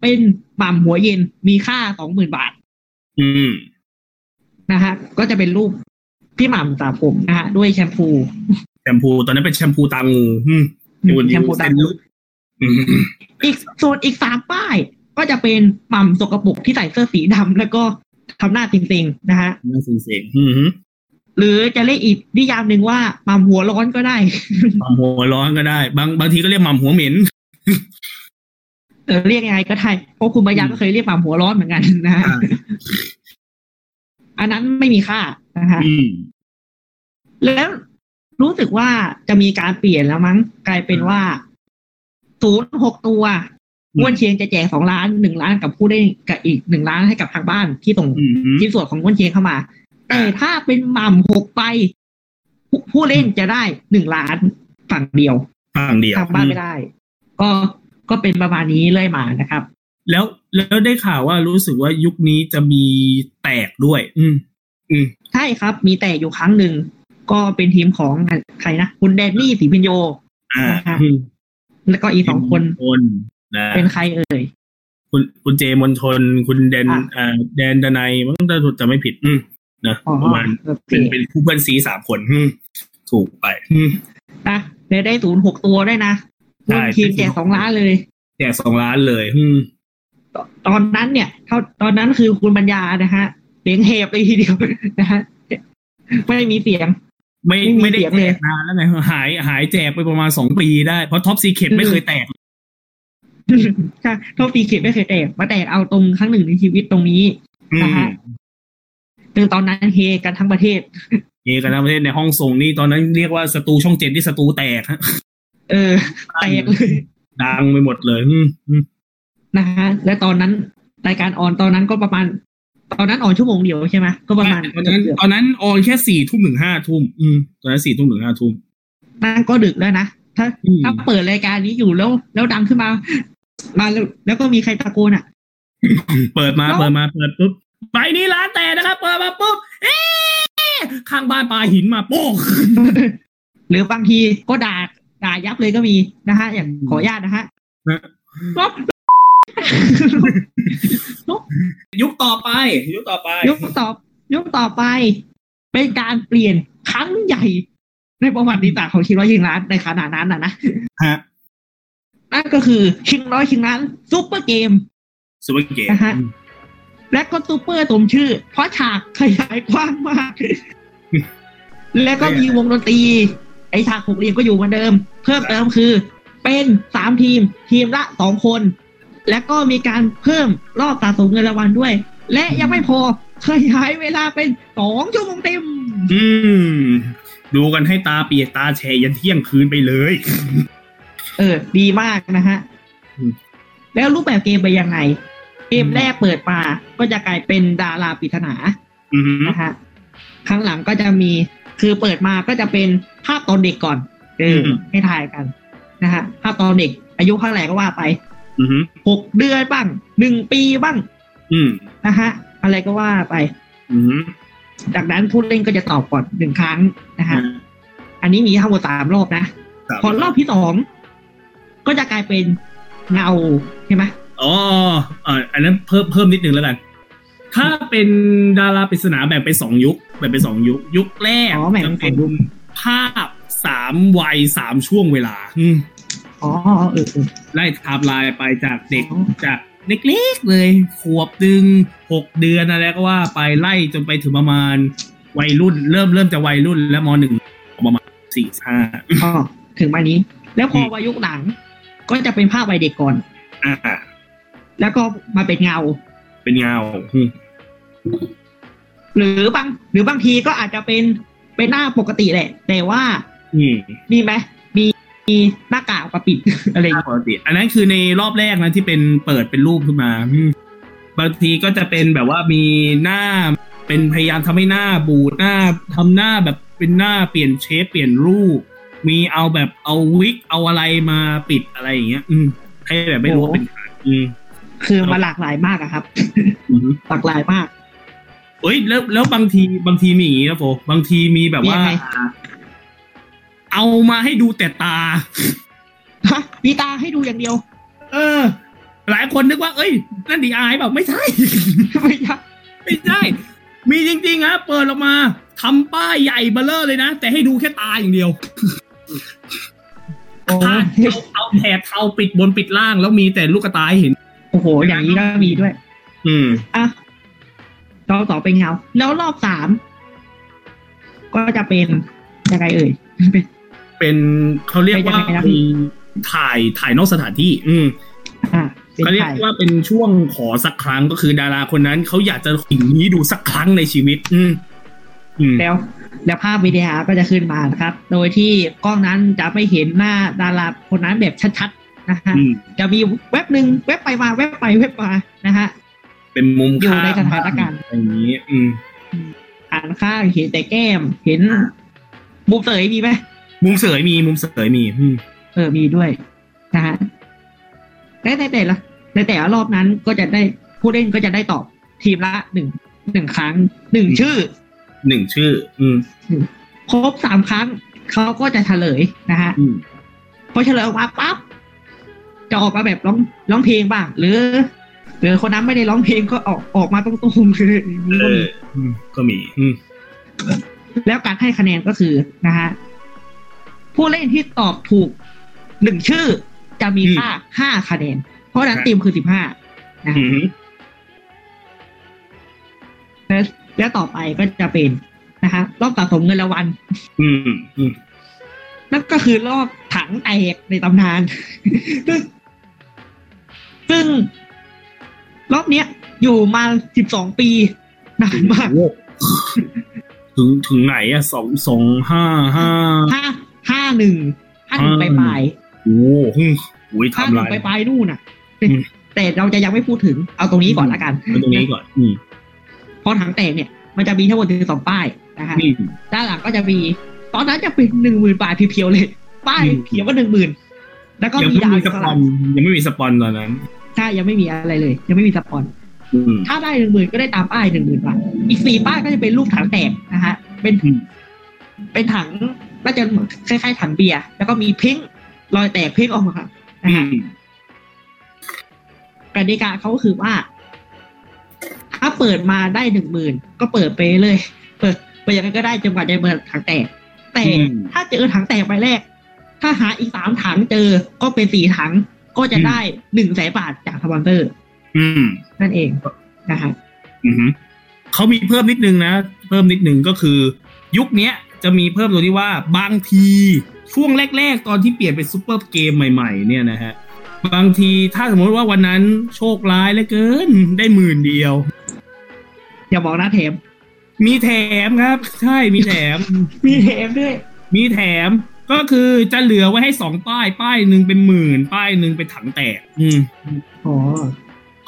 เป็นหม่ำหัวเย็นมีค่าสองหมื่นบาท อืมนะฮะก็จะเป็นรูปพี่หม่ำสระผมนะฮะด้วยแชมพูแชมพูตอนนั้นเป็นแชมพูตางูอืมแชมพูตาเส้นงูลุกอืมอีกส่วนอีกสามป้าย ก็จะเป็นหม่ำสกปรกที่ใส่เสื้อสีดำแล้วก็ทำหน้าจริงๆนะฮะน่าสงสารอืมหรือจะเรียกอีกนิยามหนึ่งว่าหม่ำหัวร้อนก็ได้หม่ำหัวร้อนก็ได้ บางบางทีก็เรียกหม่ำหัวเหม็นเออเรียกยังไงก็ได้เพราะคุณบายาก็เคยเรียกหม่ำหัวร้อนเหมือนกันนะฮะอ่าอันนั้นไม่มีค่านะฮะอืมแล้ว รู้สึกว่าจะมีการเปลี่ยนแล้วมั้ง กลายเป็นว่าศูนย์หกตัวอืมม้วนเชียงจะแจกสองล้านหนึ่งล้านกับผู้ได้กับอีกหนึ่งล้านให้กับทางบ้านที่ส่งอืมชิ้นส่วนของม้วนเชียงเข้ามา แต่ถ้าเป็นหม่ำหกไปผู้ผู้เล่นจะได้หนึ่งล้านฝั่งเดียวฝั่งเดียวทางบ้านไม่ได้ ก็ก็เป็นประมาณนี้เลยมานะครับ แล้วแล้วได้ข่าวว่ารู้สึกว่ายุคนี้จะมีแตกด้วย อืม อืมใช่ครับ มีแต่อยู่ครั้งหนึ่ง ก็เป็นทีมของใครนะคุณแดนนี่สีพิญโยอ่านะครับอืมแล้วก็อีกสองคนคนนะเป็นใครเอ่ยคุณคุณเจมนทนคุณแดนอะอ่าแดนดนัยมั้งถ้าจะไม่ผิดอืมนะอ๋อประมาณโอเคเป็นเป็นผู้เพื่อนซีสามคนอืมถูกไปอืมนะได้ได้ศูนย์หกตัวด้วยนะใช่ทีมแจกสองล้านเลยแจกสองล้านเลยอืมตตอนนั้นเนี่ยเท่าตอนนั้นคือคุณปัญญานะฮะเสียงเฮบเลยทีเดียวนะฮะไม่ได้มีเสียง ไม่ไม่มีไม่ได้เสียงแจเลยกนานแล้วไงหายหายแจกไปประมาณสองปีได้ เพราะท็อปซีเคปไม่เคยแตกใช่เท่าปีเขตไม่เคยแตกมาแตกเอาตรงครั้งหนึ่งในชีวิตตรงนี้อืนะมฮะซึ่งตอนนั้นเฮกันทั้งประเทศเอกันทั้งประเทศในห้องส่งนี่ตอนนั้นเรียกว่าสตูช่องเจ็ดที่สตูแตกฮะเออแตกเลยดังไปหมดเลยอืมอืมนะฮะและตอนนั้นรายการออนตอนนั้นก็ประมาณ ตอนนั้นออนชั่วโมงเดียวใช่ไหมก็ประมาณตอนนั้นเกือบตอนนั้นออนแค่สี่ทุ่มถึงห้าทุ่มอืมตอนนั้นสี่ทุ่มถึงห้าทุ่มๆนั่นก็ดึกแล้วนะถ้าอืมถ้าเปิดรายการนี้อยู่แล้ว แล้วดังขึ้นมา มาแล้วแล้วก็มีใครตะโกนอะ เปิดมาแล้วเปิดมาเปิดปุ๊บไปนี่ร้านแต่นะครับเปิดมาปุ๊บเอ๊ะข้างบ้านปลาหินมาโป๊กหรือบางทีก็ด่าด่ายับเลยก็มีนะฮะ อย่างขออนุญาตนะฮะนะก็ ยุคต่อไป ยุคต่อไป ยุคต่อยุคต่อไป เป็นการเปลี่ยนครั้งใหญ่ ในประวัติศาสตร์ของชิงร้อยชิงล้านในขณะนั้นนะนะฮะนั่นก็คือชิงร้อยชิงล้านซุปเปอร์เกมซูเปอร์เกมนะฮะและก็ซูเปอร์สมชื่อ เพราะฉากขยายกว้างมาก และก็มีวงดนตรี ไอฉากหกเหลี่ยมก็อยู่เหมือนเดิม เพิ่มเติมคือ เป็นสามทีม ทีมละสองคน และก็มีการเพิ่มรอบสะสมเงินรางวัลด้วย และยังไม่พอขยายเวลาเป็นสองชั่วโมงเต็ม อืม ดูกันให้ตาเปียกตาแฉะยันเที่ยงคืนไปเลย เออ ดีมากนะฮะอืมแล้วรูปแบบเกมไปนยังไง เกมแรกเปิดมาก็จะกลายเป็นดาราปริศนาอืมนะฮะข้างหลังก็จะมีคือเปิดมาก็จะเป็นภาพตอนเด็กก่อนเออให้ทายกันนะฮะภาพตอนเด็กอายุเท่าไหร่ก็ว่าไปอืม หกเดือนบ้างหนึ่งปีบ้างอืมนะฮะ อะไรก็ว่าไปอืมจากนั้นผู้เล่นก็จะตอบก่อนหนึ่งครั้งนะฮะ อันนี้มีทั้งหมดสามรอบนะ พอรอบที่สองก็จะกลายเป็นเงาใช่ไหมอ๋ออ่าอันนั้นเพิ่มเพิ่มนิดนึงแล้วกัน ถ้าเป็นดาราปริศนาแบ่งเป็นสองยุค แบ่งเป็นสองยุค ยุคแรกอ๋อแบ่งเป็นสองยุคภาพสามวัยสามช่วงเวลา อืมอ๋อเออเออไล่ไทม์ไลน์ไปจากเด็กอ๋อจากเล็กๆเลยขวบดึงหกเดือนอะไรก็ว่าไปไล่จนไปถึงประมาณ วัยรุ่น เริ่มเริ่มจะวัยรุ่นแล้วมหนึ่งประมาณสี่ห้าอ๋อถึงวันนี้ แล้วพออืมวายุคหลัง ก็จะเป็นภาพวัยเด็กก่อน อ่า แล้วก็มาเป็นเงา เป็นเงาอืมหรือบาง หรือบางทีก็อาจจะเป็นเป็นหน้าปกติแหละ แต่ว่าอืมมีไหม มีมีหน้ากากมาปิดอะไรอย่างเงี้ยปกติ อันนั้นคือในรอบแรกนะที่เป็นเปิดเป็นรูปขึ้นมาอืมบางทีก็จะเป็นแบบว่ามีหน้าเป็นพยายามทำให้หน้าบูดหน้าทำหน้าแบบเป็นหน้าเปลี่ยนเชฟเปลี่ยนรูป มีเอาแบบเอาวิกเอาอะไรมาปิดอะไรอย่างเงี้ย อืมให้แบบไม่รู้ว่าเป็นใครอืมคือมาหลากหลายมากอะครับอืมหลากหลายมากเอ้ยแล้วแล้วบางทีบางทีมีอย่างงี้นะโฟบางทีมีแบบว่ามียังไง เอามาให้ดูแต่ตาฮะมีตาให้ดูอย่างเดียว เออ หลายคนนึกว่า เอ้ย นั่นดีไอแบบไม่ใช่ ไม่ใช่ไม่ใช่ มีจริงๆฮะเปิดออกมาทำป้ายใหญ่เบลเลอร์เลยนะ แต่ให้ดูแค่ตาอย่างเดียวโอ้ถ้าเอาเอาแถบเทาปิดบนปิดล่างแล้วมีแต่ลูกตาให้เห็น โอ้โห อย่างนี้ก็มีด้วย อืมอะรอบต่อเป็นเงา แล้วรอบสามก็จะเป็นยังไงเอ่ยเป็น เป็นเขาเรียกว่าเป็นยังไงนะพี่ถ่ายถ่ายนอกสถานที่ อืมอะเป็นเขาเรียกถ่ายว่าเป็นช่วงขอสักครั้งก็คือดาราคนนั้นเขาอยากจะสิ่งนี้ดูสักครั้งในชีวิตอืมอืมแล้วแล้วภาพวิดีโอก็จะขึ้นมานะครับ โดยที่กล้องนั้นจะไม่เห็นหน้าดาราคนนั้นแบบชัดๆนะฮะอืมจะมีเว็บหนึ่งเว็บไปมาเว็บไปเว็บมานะฮะเป็นมุมอยู่ข้างในสถานการณ์อย่างนี้ อืมอ่านข้างเห็นแต่แก้ม เห็นมุมเสยมีไหม มุมเสยมีมุมเสยมีอืมเออมีด้วยนะฮะแต่แต่แต่ละในแต่ละรอบนั้นก็จะได้ผู้เล่นก็จะได้ตอบทีมละหนึ่งหนึ่งครั้งหนึ่งชื่อหนึ่งชื่อ อืมครบสามครั้งเขาก็จะเฉลยนะฮะอืมพอเฉลยออกมาปั๊บจะออกมาแบบร้องร้องเพลงบ้าง หรือ หรือคนนั้นไม่ได้ร้องเพลงก็ออกออกมาตรงๆคืออย่างนี้เอก็มีออืมก็มีอืมแล้วการให้คะแนนก็คือนะฮะ ผู้เล่นที่ตอบถูกหนึ่งชื่อจะมีค่าห้าคะแนน เพราะฉะนั้นครับทีมคือสิบห้านะอืฮะมแล้วแล้วต่อไปก็จะเป็นนะฮะรอบสะสมเงินรางวัลอืมอืมนั่นก็คือรอบถังแตกในตำนาน ซึ่งซึ่งรอบเนี้ย อยู่มาสิบสองปีนานมากโอ้ถึงถึงไหนอะสองสองห้าห้าห้า ห้าหนึ่งห้าหนึ่งปอ่าลายโอ้โหโอ้ยๆห้าหนึ่ทำลางยปลายๆนู่นน่ะอืมแต่เราจะยังไม่พูดถึงเอาตรงนี้ก่อนละกันเอาตรงนี้ก่อนอืมเพราะถังแตกเนี่ย มันจะมีทั้งหมดถึงสองป้ายนะฮะอืมด้านหลังก็จะมี ตอนนั้นจะเป็นหนึ่งหมื่นบาทเพียวๆเลย ป้ายอืมเขียนว่าหนึ่งหมื่นแล้วก็ยังมีไม่ดาวมีอยู่สข้างปหอลันงยังไม่มีสปอนตอนนั้นใช่ยังไม่มีอะไรเลย ยังไม่มีสปอนอืมถ้าได้หนึ่งหมื่นก็ได้ตามป้ายหนึ่งหมื่นบาท อีกสี่ป้ายก็จะเป็นรูปถังแตกนะฮะ เป็นอืมเป็นถัง ก็จะเหมือนคล้ายๆถังเบียร์แล้วก็มีเพ้งรอยแตกเพ้งออกมาครับนะอืฮะมกติกาเขาก็คือว่า ถ้าเปิดมาได้หนึ่งหมื่นก็เปิดไปเลย เปิดไปยังไงก็ได้จนกว่าจะเปิดถังแตก แต่อืมถ้าเจอถังแตกไปแรก ถ้าหาอีกสามถังเจอก็เป็นสี่ถังก็จะได้หนึ่งแสนบาทจากสปอนเซอร์อืมนั่นเองนะฮะอือหือเขามีเพิ่มนิดนึงนะ เพิ่มนิดนึงก็คือ ยุคเนี้ย จะมีเพิ่มตัวที่ว่าบางทีช่วงแรก ๆ ตอนที่เปลี่ยนเป็นซูเปอร์เกมใหม่ ๆ เนี่ยนะฮะบางทีถ้าสมมติว่าวันนั้นโชคร้ายเหลือเกินได้หมื่นเดียว อย่าบอกนะแถม มีแถมครับ ใช่มีแถม มีแถมด้วย มีแถมก็คือจะเหลือไว้ให้สองป้าย ป้ายหนึ่งเป็นหมื่น ป้ายหนึ่งเป็นถังแตก อืมอ๋อ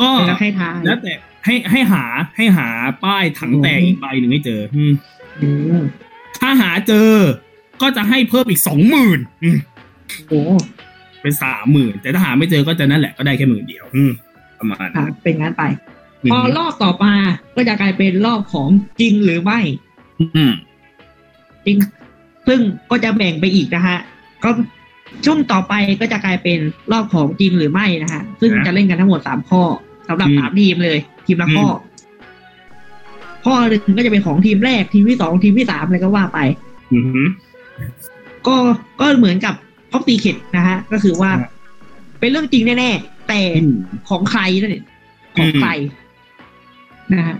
ก็เป็นให้ทายแล้วแต่ให้ให้หาให้หาป้ายถังแตกอีกใบหนึ่งให้เจอ อืมอืม ถ้าหาเจอก็จะให้เพิ่มอีกสองหมื่นโอ้เป็นสามหมื่นแต่ถ้าหาไม่เจอก็จะนั่นแหละก็ได้แค่หมื่นเดียว อืมประมาณค่ะนั้นเป็นงั้นไปอืมพอรอบต่อมาก็จะกลายเป็นรอบของจริงหรือไม่ อืมจริง ซึ่งก็จะแบ่งไปอีกนะฮะ ก็ช่วงต่อไปก็จะกลายเป็นรอบของจริงหรือไม่นะฮะ ซึ่งจะเล่นกันทั้งหมดสามข้อสำหรับสามทีมเลย ทีมละข้ออ ข้อหนึ่งก็จะเป็นของทีมแรกทีมที่สองทีมที่สามอะไรก็ว่าไปอือหือก็ก็เหมือนกับพ็อปตีเข็ดนะฮะ ก็คือว่าครับเป็นเรื่องจริงแน่ๆแต่อืมของใครนั่นเองของใครนะฮะ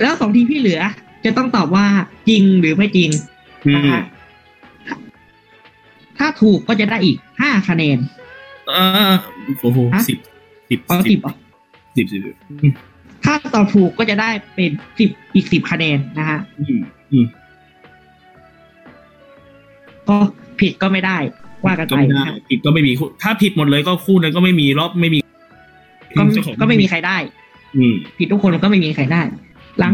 แล้วสองทีมที่เหลือ จะต้องตอบว่าจริงหรือไม่จริงอืนะมฮะถ้าถูกก็จะได้อีกห้าคะแนนเออโอ้โหฮะสิบสิบอ๋อสิบเหรอสิบสิบสิบ ถ้าตอบถูกก็จะได้เป็นสิบอีกสิบคะแนนนะฮะอืมอืมก็ผิดก็ไม่ได้ว่ากันก็ไปไม่ได้นะฮะผิดก็ไม่มีคู่ถ้าผิดหมดเลยก็คู่นั้นก็ไม่มีรอบไม่มีก็เจ้าของก็ไม่มีใครได้ อืมผิดทุกคนก็ไม่มีใครได้ หลัง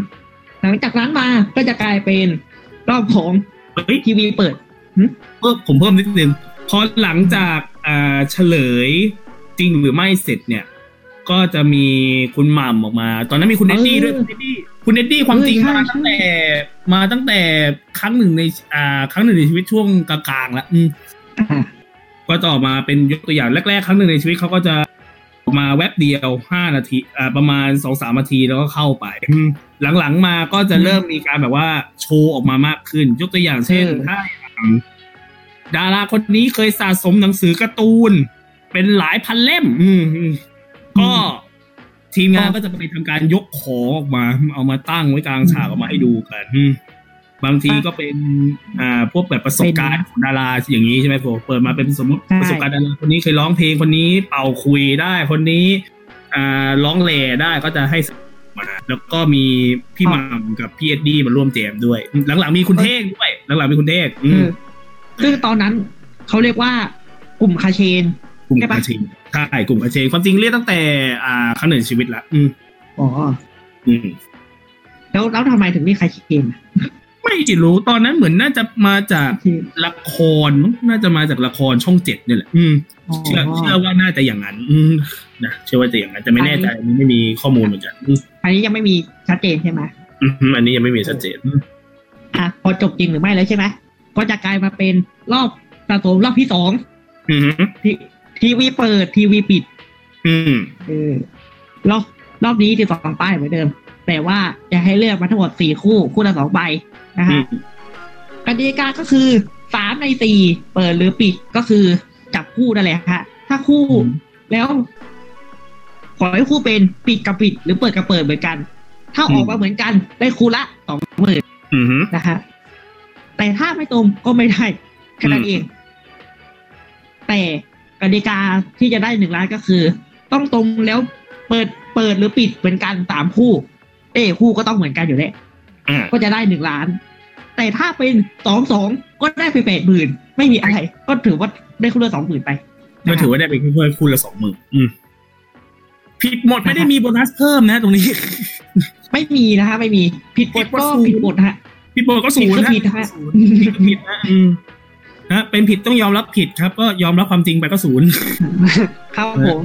หลังจากนั้นมาก็จะกลายเป็นรอบของเฮ้ยทีวีเปิดเพิ่มผมเพิ่มนิดนึงพอหลังจากอ่าเฉลยจริงหรือไม่เสร็จเนี่ย ก็จะมีคุณหม่ำออกมา ตอนนั้นมีคุณเนดดี้ด้วยเออคุณเนดดี้คุณเนดดี้ความจริงเออใช่มาตั้งแต่มาตั้งแต่ครั้งหนึ่งในอ่า ครั้งหนึ่งในชีวิตช่วงกลางๆแล้วอืมอ่าก็จะออกมาเป็นยกตัวอย่างแรกๆ ครั้งหนึ่งในชีวิตเขาก็จะออกมาแวบเดียวห้านาที อ่า ประมาณสองสามนาทีแล้วก็เข้าไปอืมหลังๆมาก็จะเริ่มมีการแบบว่าโชว์ออกมามากขึ้น ยกตัวอย่างเช่นเออถ้าอืมดาราคนนี้เคยสะสมหนังสือการ์ตูน เป็นหลายพันเล่มอืมอืม ก็ทีมงานก็จะไปทำการยกของออกมา เอามาตั้งไว้กลางฉากออกมาให้ดูกันอืมบางทีก็เป็นอ่าพวกแบบประสบการณ์ของดาราอย่างนี้ใช่ไหมผมเปิดมาเป็นสมมติใช่ประสบการณ์ดาราคนนี้เคยร้องเพลงคนนี้ เป่าคุยได้คนนี้อ่าร้องแหล่ได้ก็จะให้มาแล้วก็มีพี่หมัมกับพี่เอ็ดดี้มาร่วมแจมด้วย หลังๆมีคุณเท่งด้วย หลังๆมีคุณเท่งอืเอมอซึ่งตอนนั้นเขาเรียกว่ากลุ่มคาเชน กลุ่มใช่ปะอาเชนใช่กลุ่มอาเชนความจริงเรียกตั้งแต่ อ่าครั้งหนึ่งในชีวิตละอืมอ๋ออืมแล้วแล้วทำไมถึงเรียกคาเชนอะไม่รู้ตอนนั้นเหมือนน่าจะมาจากละครมั้งน่าจะมาจากละครช่องเจ็ดเนี่ยแหละ อืมอ๋อเชื่อเชื่อว่าน่าจะอย่างนั้น อืมนะเชื่อว่าจะอย่างนั้นแต่ไม่แน่ใจอันนี้ไม่มีข้อมูลเหมือนกันอืมอันนี้ยังไม่มีชัดเจนใช่ไหมอืมอันนี้ยังไม่มีชัดเจนอืมอะพอจบจริงหรือไม่แล้วใช่ไหมก็จะกลายมาเป็นรอบสะสมรอบที่สองอืมที ทีวีเปิดทีวีปิด อืมเออรอบรอบนี้สิบสองป้ายเหมือนเดิม แต่ว่าจะให้เลือกมาทั้งหมดสี่คู่ คู่ละสองใบนะอืฮะมกติกาก็คือสามในสี่เปิดหรือปิดก็คือจับคู่นั่นแหละฮะถ้าคู่แล้ว ขอให้คู่เป็นปิดกับปิด หรือเปิดกับเปิดเหมือนกัน ถ้าออกมาเหมือนกันได้คู่ละสองหมื่นอืมนะฮะแต่ถ้าไม่ตรงก็ไม่ได้แค่นั้นอืมเอง แต่ กติกาที่จะได้หนึ่งล้านก็คือ ต้องตรงแล้วเปิดเปิดหรือปิดเหมือนกันสามคู่ เอ้คู่ก็ต้องเหมือนกันอยู่แล้วอ่าก็จะได้หนึ่งล้าน แต่ถ้าเป็นสองสองก็ได้ไปแปดหมื่นไม่มีอะไร ก็ถือว่าได้คู่ละสองหมื่นไปก็ถือว่าได้เป็นคู่คู่ละสองหมื่นอืมผิดหมดไม่ได้มีโบนัสเพิ่มนะตรงนี้ ไม่มีนะฮะไม่มีผิดกฎก็ผิดกฎผิดกฎนะฮะผิดหมดก็ศูนย์นะผิดก็ผิดฮะผิดก็ผิดนะอืม นะเป็นผิดต้องยอมรับผิดครับ ก็ยอมรับความจริงไปก็ศูนย์ครับผม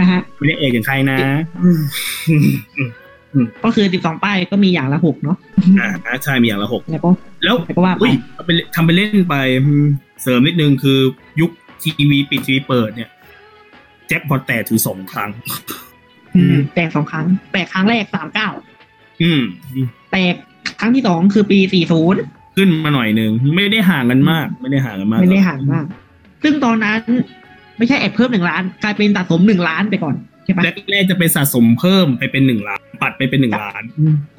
นะฮะไม่ได้เอกอย่างใครนะอืมก็คือสิบสองป้ายก็มีอย่างละหกเนาะอ่าใช่มีอย่างละหกแล้วก็แล้วแล้วก็ว่าไปอุ้ยเอาไปทำไปเล่นไปอืมเสริมนิดนึงคือยุคทีวีปิดทีวีเปิดเนี่ย แจ็คพอตแตกถึงสองครั้งอืมแตกสองครั้ง แตกครั้งแรกสามเก้าอืม แตกครั้งที่สองคือปีสี่ศูนย์ ขึ้นมาหน่อยหนึ่งไม่ได้ห่างกันมาก ไม่ได้ห่างกันมาก ไม่ได้ห่างมาก ซึ่งตอนนั้นไม่ใช่แอบเพิ่มหนึ่งล้าน กลายเป็นสะสมหนึ่งล้านไปก่อนใช่ปะแรกๆจะเป็นสะสมเพิ่มไปเป็นหนึ่งล้าน ปัดไปเป็นหนึ่งล้าน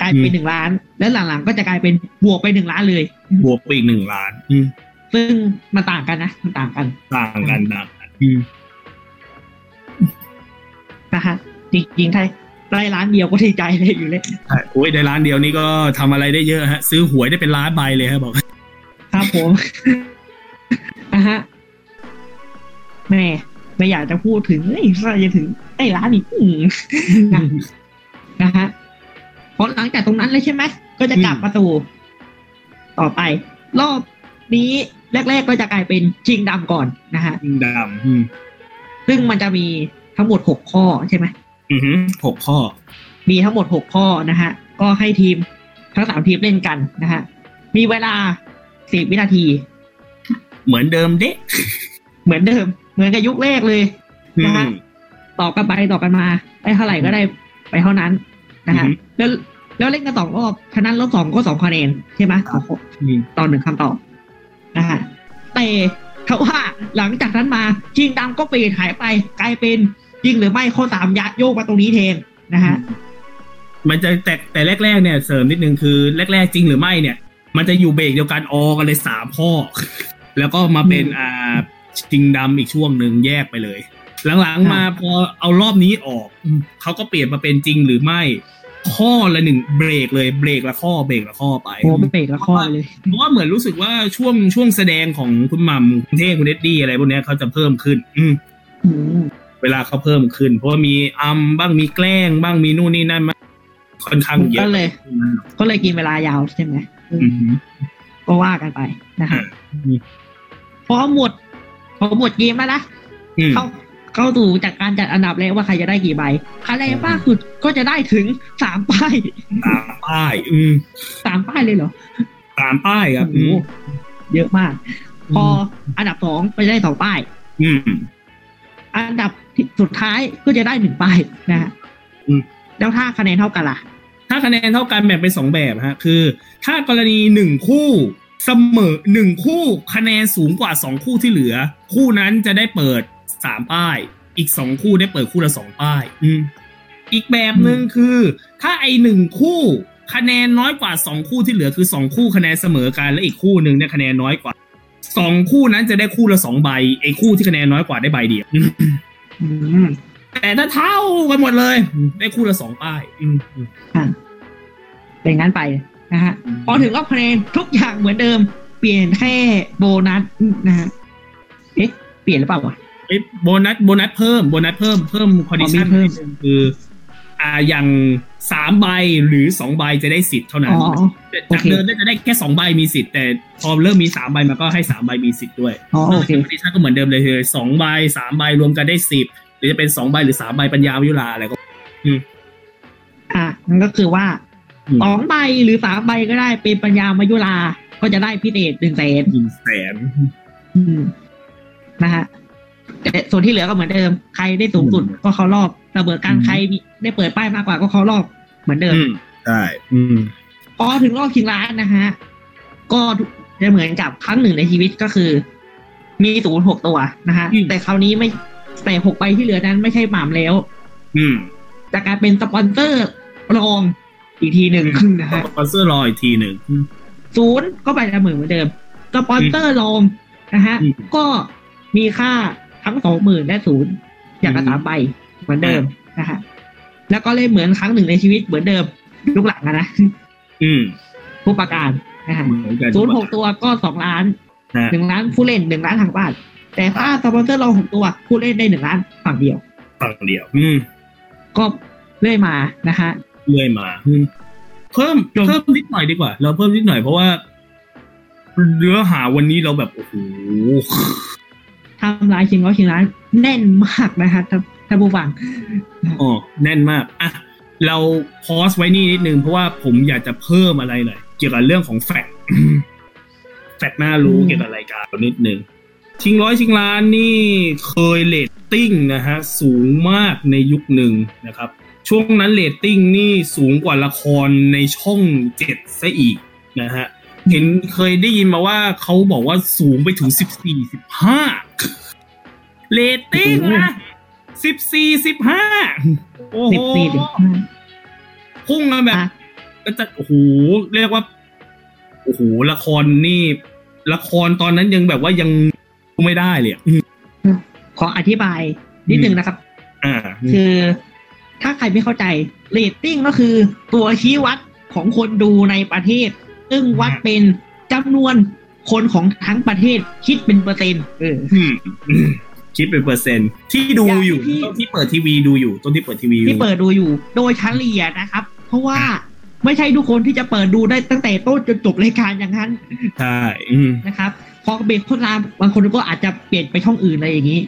กลายเป็นหนึ่งล้าน แล้วหลังๆก็จะกลายเป็นบวกไปหนึ่งล้านเลยบวกไปอีกหนึ่งล้านอืมซึ่งมันต่างกันนะมันต่างกัน ต่างกันต่างกันอืมนะฮะจริงๆถ้า ได้ล้านเดียวก็ดีใจเลยอยู่เลยใช่โอ้ยในร้านเดียวนี่ก็ทำอะไรได้เยอะฮะ ซื้อหวยได้เป็นล้านใบเลยฮะบอก ครับผมนะฮะแม่ไม่อยากจะพูดถึงเอ้ยถ้าจะถึงได้ล้านอีกอืมนะนะฮะพอหลังจากตรงนั้นเลยใช่ไหมก็จะกลับมาสู่ต่อไป รอบนี้แรก ๆ ก็จะกลายเป็นชิงดำก่อนนะฮะดำอืมซึ่งมันจะมีทั้งหมดหกข้อใช่ไหม อือหือหกข้อ มีทั้งหมดหกข้อนะฮะ ก็ให้ทีมทั้งสามทีมเล่นกันนะฮะ มีเวลาสิบวินาที เหมือนเดิมเด็กเหมือนเดิม เหมือนกับยุคแรกเลยอืนะมฮะต่อกันไปต่อกันมาได้เท่าไหร่ก็ได้ไปเท่านั้นนะฮะอือฮึแล้วแล้วเล่นกันสองรอบฉะนั้นรอบสองก็สองคะแนนใช่ไหมต่อข้ออืมต่อหนึ่งคำตอบนะฮะแต่เขาว่าหลังจากนั้นมาจิงดำก็เปลี่ยนหายไปกลายเป็น จริงหรือไม่ข้อสามยัดโยกมาตรงนี้แทนนะฮะมันจะแต่แต่แรกๆเนี่ยเสริมนิดนึงคือแรกๆจริงหรือไม่เนี่ย มันจะอยู่เบรกเดียวกันออกันเลยสามข้อ แล้วก็มาเป็นอืมอ่าจิงดำอีกช่วงหนึ่งแยกไปเลย หลังๆมาพอเอารอบนี้ออกอืมเขาก็เปลี่ยนมาเป็นจริงหรือไม่ ข้อละหนึ่งเบรกเลยเบรกละข้อเบรกละข้อไปโอ้เบรกละข้อเลยเพราะว่าเหมือนรู้สึกว่าช่วงช่วงแสดงของคุณหม่ำคุณเท่งคุณเอ็ดดี้อะไรพวกเนี้ยเขาจะเพิ่มขึ้น อืมอืม เวลาเขาเพิ่มขึ้น เพราะว่ามีอัมบ้างมีแกล้งบ้างมีนู่นนี่นั่นมาค่อนข้างเยก็อะเลย ก็เลยกินเวลายาวใช่ไหมอืมก็ว่ากันไปนะครับอืมพอหมดพอหมดเกมแล้วนะอืมเข้าเข้าสู่จากการจัดอันดับแล้วว่าใครจะได้กี่ใบคะแนนมากสุดก็จะได้ถึงสามป้ายตามป้าย อืมสามป้ายเลยเหรอตามป้ายครับโอ้โหเยอะมาก พออันดับสองก็จะได้สองป้าย อืม อันดับ สุดท้ายก็จะได้หนึ่งป้ายนะฮะอืมแล้วถ้าคะแนนเท่ากันล่ะ ถ้าคะแนนเท่ากันแบ่งเป็นสองแบบฮะคือ ถ้ากรณีหนึ่งคู่เสมอหนึ่งคู่คะแนนสูงกว่าสองคู่ที่เหลือ คู่นั้นจะได้เปิดสามป้าย อีกสองคู่ได้เปิดคู่ละสองป้าย อืมอีกแบบหนึ่งคือ ถ้าไอหนึ่งคู่คะแนนน้อยกว่าสองคู่ที่เหลือคือสองคู่คะแนนเสมอกันและอีกคู่หนึ่งเนี่ยคะแนนน้อยกว่าสองคู่นั้นจะได้คู่ละสองใบไอ้คู่ที่คะแนนน้อยกว่าได้ใบเดียวอืม แต่ถ้าเท่ากันหมดเลย ได้คู่ละสองป้ายอืมอืมอะเป็นงั้นไปนะฮะ พอถึงรอบคะแนนทุกอย่างเหมือนเดิม เปลี่ยนแค่โบนัสนะฮะ เอ๊ะ เปลี่ยนหรือเปล่าวะเอ้ยโบนัสโบนัสเพิ่มโบนัสเพิ่มเพิ่ม condition อ๋อมีเพิ่มคืออ่าอย่างสามใบหรือสองใบจะได้สิทธิ์เท่านั้น อ๋อโอเค จากเดิมเนี่ยจะได้แค่สองใบมีสิทธิ์แต่พอเริ่มมีสามใบมันก็ให้สามใบมีสิทธิ์ด้วยอ๋อโอเค condition ก็เหมือนเดิมเลยคือสองใบสามใบรวมกันได้สิบหรือจะเป็นสองใบหรือสามใบปัญญามยุราอะไรก็อะนั่นก็คือว่าอืมสองใบหรือสามใบก็ได้เป็นปัญญามยุราก็จะได้พิเศษหนึ่งแสนหนึ่งแสนอืมนะฮะแต่ส่วนที่เหลือก็เหมือนเดิม ใครได้สูงสุดก็เข้ารอบ เสมอกันใครมีได้เปิดป้ายมากกว่าก็เข้ารอบเหมือนเดิมอืมใช่อืมพอถึงรอบชิงล้านนะฮะ ก็จะเหมือนกับครั้งหนึ่งในชีวิตก็คือ มีศูนย์หกตัวนะฮะอืมแต่คราวนี้ไม่แต่หกใบที่เหลือนั้นไม่ใช่หม่ำแล้ว อืมจากการเป็นสปอนเซอร์รองอีกทีหนึ่งนะฮะสปอนเซอร์รองอีกทีหนึ่งอืมศูนย์ก็ไปละหมื่นเหมือนเดิมสปอนเซอร์รองนะฮะอืมก็มีค่าทั้งสองหมื่นและศูนย์อย่างละอืมสามใบ เหมือนเดิมนะฮะแล้วก็เล่นเหมือนครั้งหนึ่งในชีวิตเหมือนเดิมลูกหลังอะนะ อืมผู้ประกาศนะฮะเหมือนกันศูนย์หกตัวก็สองล้านฮะหนึ่งล้านผู้เล่นหนึ่งล้านทางบ้าน แต่ถ้าสปอนเซอร์รองหกตัวผู้เล่นได้หนึ่งล้านฝั่งเดียวฝั่งเดียว อืมก็เรื่อยมานะฮะเรื่อยมาอืมเพิ่มจนเพิ่มนิดหน่อยดีกว่า เราเพิ่มนิดหน่อยเพราะว่าเนื้อหาวันนี้เราแบบโอ้โหทำลายชิงร้อยชิงล้านแน่นมากนะฮะ ท่านท่านผู้ฟังอ๋อแน่นมากอะเรา pause ไว้นี่นิดนึงเพราะว่าผมอยากจะเพิ่มอะไรหน่อยเกี่ยวกับเรื่องของ fact fact น่ารู้อืมเกี่ยวกับรายการเรานิดนึงชิงร้อยชิงล้านนี่เคยเรตติ้งนะฮะสูงมากในยุคหนึ่งนะครับ ช่วงนั้นเรตติ้งนี่สูงกว่าละครในช่องเจ็ดซะอีกนะฮะเห็นเคยได้ยินมาว่าเขาบอกว่าสูงไปถึงสิบสี่สิบห้าเรตติ้งนะ สิบสี่สิบห้าโอ้โหสิบสี่สิบห้าพุ่งมาแบบอะก็จะโอ้โหเรียกว่าโอ้โหละครนี่ ละครตอนนั้นยังแบบว่ายังไม่ได้เลยอะอืมขออธิบายนิดนึงนะครับอ่าคือถ้าใครไม่เข้าใจเรตติ้งก็คือตัวชี้วัดของคนดูในประเทศ ซึ่งวัดเป็นจำนวนคนของทั้งประเทศคิดเป็นเปอร์เซ็นต์เอออืมอืม คิดเป็นเปอร์เซ็นต์ที่ดูอย่างอยู่ที่ต้นที่เปิดทีวีดูอยู่ต้นที่เปิดทีวีอยู่ที่เปิดดูอยู่ โดยเฉลี่ยนะครับ เพราะว่าไม่ใช่ทุกคนที่จะเปิดดูได้ตั้งแต่ต้นจนจบรายการอย่างนั้นใช่อืมนะครับพอเบรกโฆษณาบางคนก็อาจจะเปลี่ยนไปช่องอื่นอะไรอย่างนี้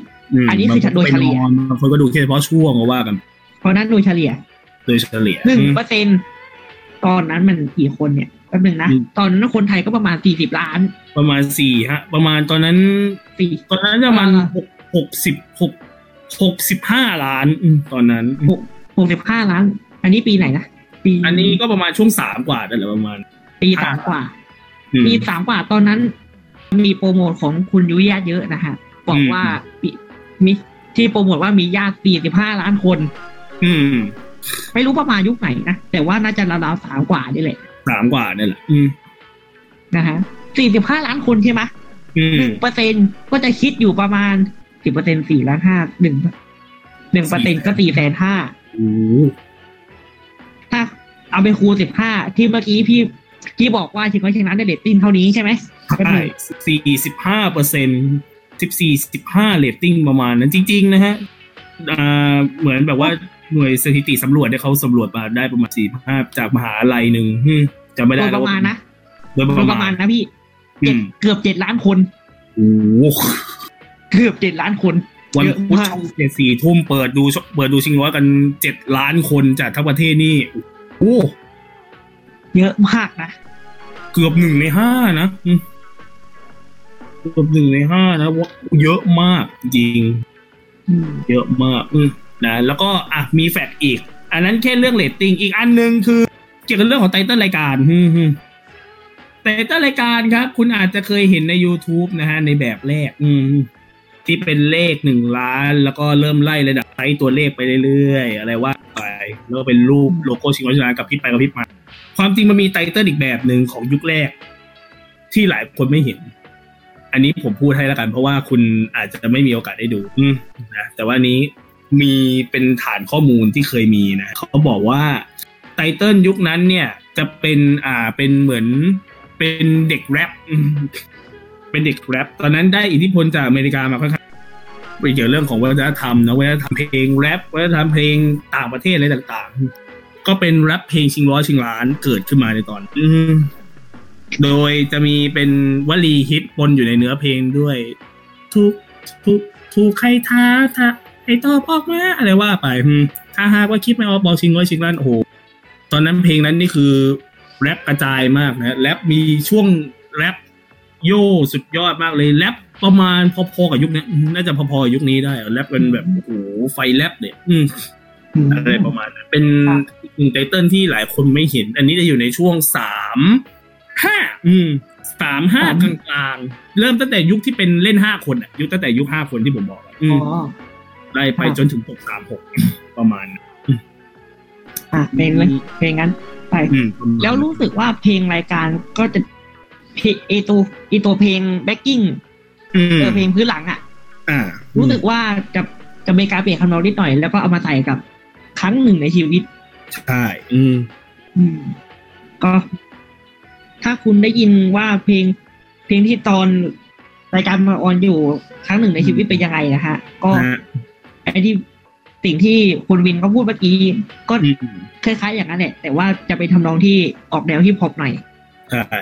มอันนี้คือบางโดยเฉลี่ยไปนอนบางคนก็ดูแค่เฉพาะช่วงก็ว่ากัน เพราะนั้นโดยเฉลี่ย โดยเฉลี่ยหนึ่งอืมเปอร์เซ็นตอนนั้นมันกี่คนเนี่ยแป๊บนึงนะอืมตอนนั้นคนไทยก็ประมาณสี่สิบล้าน ประมาณสี่ฮะ ประมาณตอนนั้นสี่ตอนนั้นประมาณอ่าหก หกสิบหกหกสิบห้าล้านอืมตอนนั้นหกหกสิบห้าล้าน อันนี้ปีไหนนะปีอันนี้ก็ประมาณช่วงสามกว่านั่นแหละประมาณ ปีสามกว่าอืมปีสามกว่าตอนนั้น มีโปรโมทของคุณยุ้ยญาติเยอะนะฮะบอกอืมว่าปีมีที่โปรโมทว่ามีญาติสี่สิบห้าล้านคน อืม ไม่รู้ประมาณยุคไหนนะ แต่ว่าน่าจะราวๆสามกว่านี่แหละสามกว่านั่นแหละอืมนะฮะสี่สิบห้าล้านคนใช่ไหมอืมหนึ่งเปอร์เซ็นก็จะคิดอยู่ประมาณ สิบเปอร์เซ็นสี่ล้านห้าหนึ่งหนึ่งเปอร์เซ็นก็สี่แสนห้าโอ้โหถ้าเอาไปคูณสิบห้าที่เมื่อกี้พี่ที่บอกว่าชิงร้อยชิงล้านได้เรตติ้งเท่านี้ใช่ไหมใช่สี่สิบห้าเปอร์เซ็นสิบสี่สิบห้าเรตติ้งประมาณนั้นจริง ๆ นะฮะอ่าเหมือนแบบว่าหน่วยสถิติสำรวจเนี่ยเขาสำรวจมาได้ประมาณสี่ห้าจากมหาลัยหนึ่งอืมจำไม่โดได้ยปแล้วระว่มาณนะโดยปโดยประระมามาณณนะพี่เจ็ดอืมเกือบเจ็ดล้านคนโอ้โห เกือบเจ็ดล้านคนวันเยอะพุธมากช่องเจ็ดสี่ทุ่มเปิดดูเปิดดูชิงร้อยกันเจ็ดล้านคนจากทั้งประเทศนี่โอ้เยอะมากนะ เกือบหนึ่งในห้านะอืมเกือบหนึ่งในห้านะว่าเยอะมากจริงอืมเยอะมากอืมนะแล้วก็อะมี fact อีก อันนั้นแค่เรื่องเรตติ้งอีกอันหนึ่งคือ เกี่ยวกับเรื่องของ title รายการอืมฮึ title รายการครับ คุณอาจจะเคยเห็นใน YouTube นะฮะในแบบแรก อืม ที่เป็นเลขหนึ่งล้าน แล้วก็เริ่มไล่ระดับไซส์ตัวเลขไปเรื่อยๆ อะไรว่าไปแล้วเป็นรูปโลโก้ชิงร้อยชนะกับพริบไปกับพริบมา ความจริงมันมีไตเติ้ลอีกแบบหนึ่งของยุคแรก ที่หลายคนไม่เห็น อันนี้ผมพูดให้แล้วกัน เพราะว่าคุณอาจจะไม่มีโอกาสได้ดูนะแต่ว่านี้มีเป็นฐานข้อมูลที่เคยมีนะเขาบอกว่าไตเติ้ลยุคนั้นเนี่ยจะเป็นอ่าเป็นเหมือนเป็นเด็กแรป เป็นเด็กแรปตอนนั้นได้อิทธิพลจากอเมริกามาค่อนข้างเกี่ยวเรื่องของวัฒนธรรมนะวัฒนธรรมเพลงแรปวัฒนธรรมเพลงต่างประเทศอะไรต่างๆ ก็เป็นแรปเพลงชิงร้อยชิงล้านเกิดขึ้นมาในตอนอืโดยจะมีเป็นวลีฮิตปนอยู่ในเนื้อเพลงด้วยถูกถูกถูกใครท้าท้าไอ้ตอบออกมาอะไรว่าไปถ้าหากว่าคิดไม่ออกบอกชิงร้อยชิงล้านโอ้โหตอนนั้นเพลงนั้นนี่คือแรปกระจายมากนะแรปมีช่วงแรป โย่สุดยอดมากเลยแรปประมาณพอๆกับยุคนี้อืมน่าจะพอๆกับยุคนี้ได้อะแรปเป็นแบบโอ้โหไฟแรปเนี่ยอืมอะไรประมาณนั้นเป็นครับหนึ่งไตเติ้ลที่หลายคนไม่เห็น อันนี้จะอยู่ในช่วงสามห้าอืมสามห้ากลางๆ เริ่มตั้งแต่ยุคที่เป็นเล่นห้าคนอะยุคตั้งแต่ยุคห้าคนที่ผมบอกอะอือ๋มอไล่ไปครับจนถึงตกสามหกประมาณนั้นอะเพลงเลยเพลงนั้นไปอืมประมาณนั้นแล้วรู้สึกว่าเพลงรายการก็จะ เพลงไอตัวไอตัวเพลง backing อืมเออเพลงพื้นหลังอะอ่ารู้สึกว่าจะจะมีการเปลี่ยนทำนองนิดหน่อยแล้วก็เอามาใส่กับครั้งหนึ่งในชีวิต ใช่ อืม อืม ก็ ถ้าคุณได้ยินว่าเพลง เพลงที่ตอนรายการมาออนอยู่ครั้งหนึ่งในชีวิตเป็นยังไงนะฮะ ก็นะฮะไอ้ที่สิ่งที่คุณวินเขาพูดเมื่อกี้ ก็อืมคล้ายๆอย่างนั้นแหละแต่ว่าจะเป็นทำนองที่ออกแนวฮิปฮอปหน่อย ใช่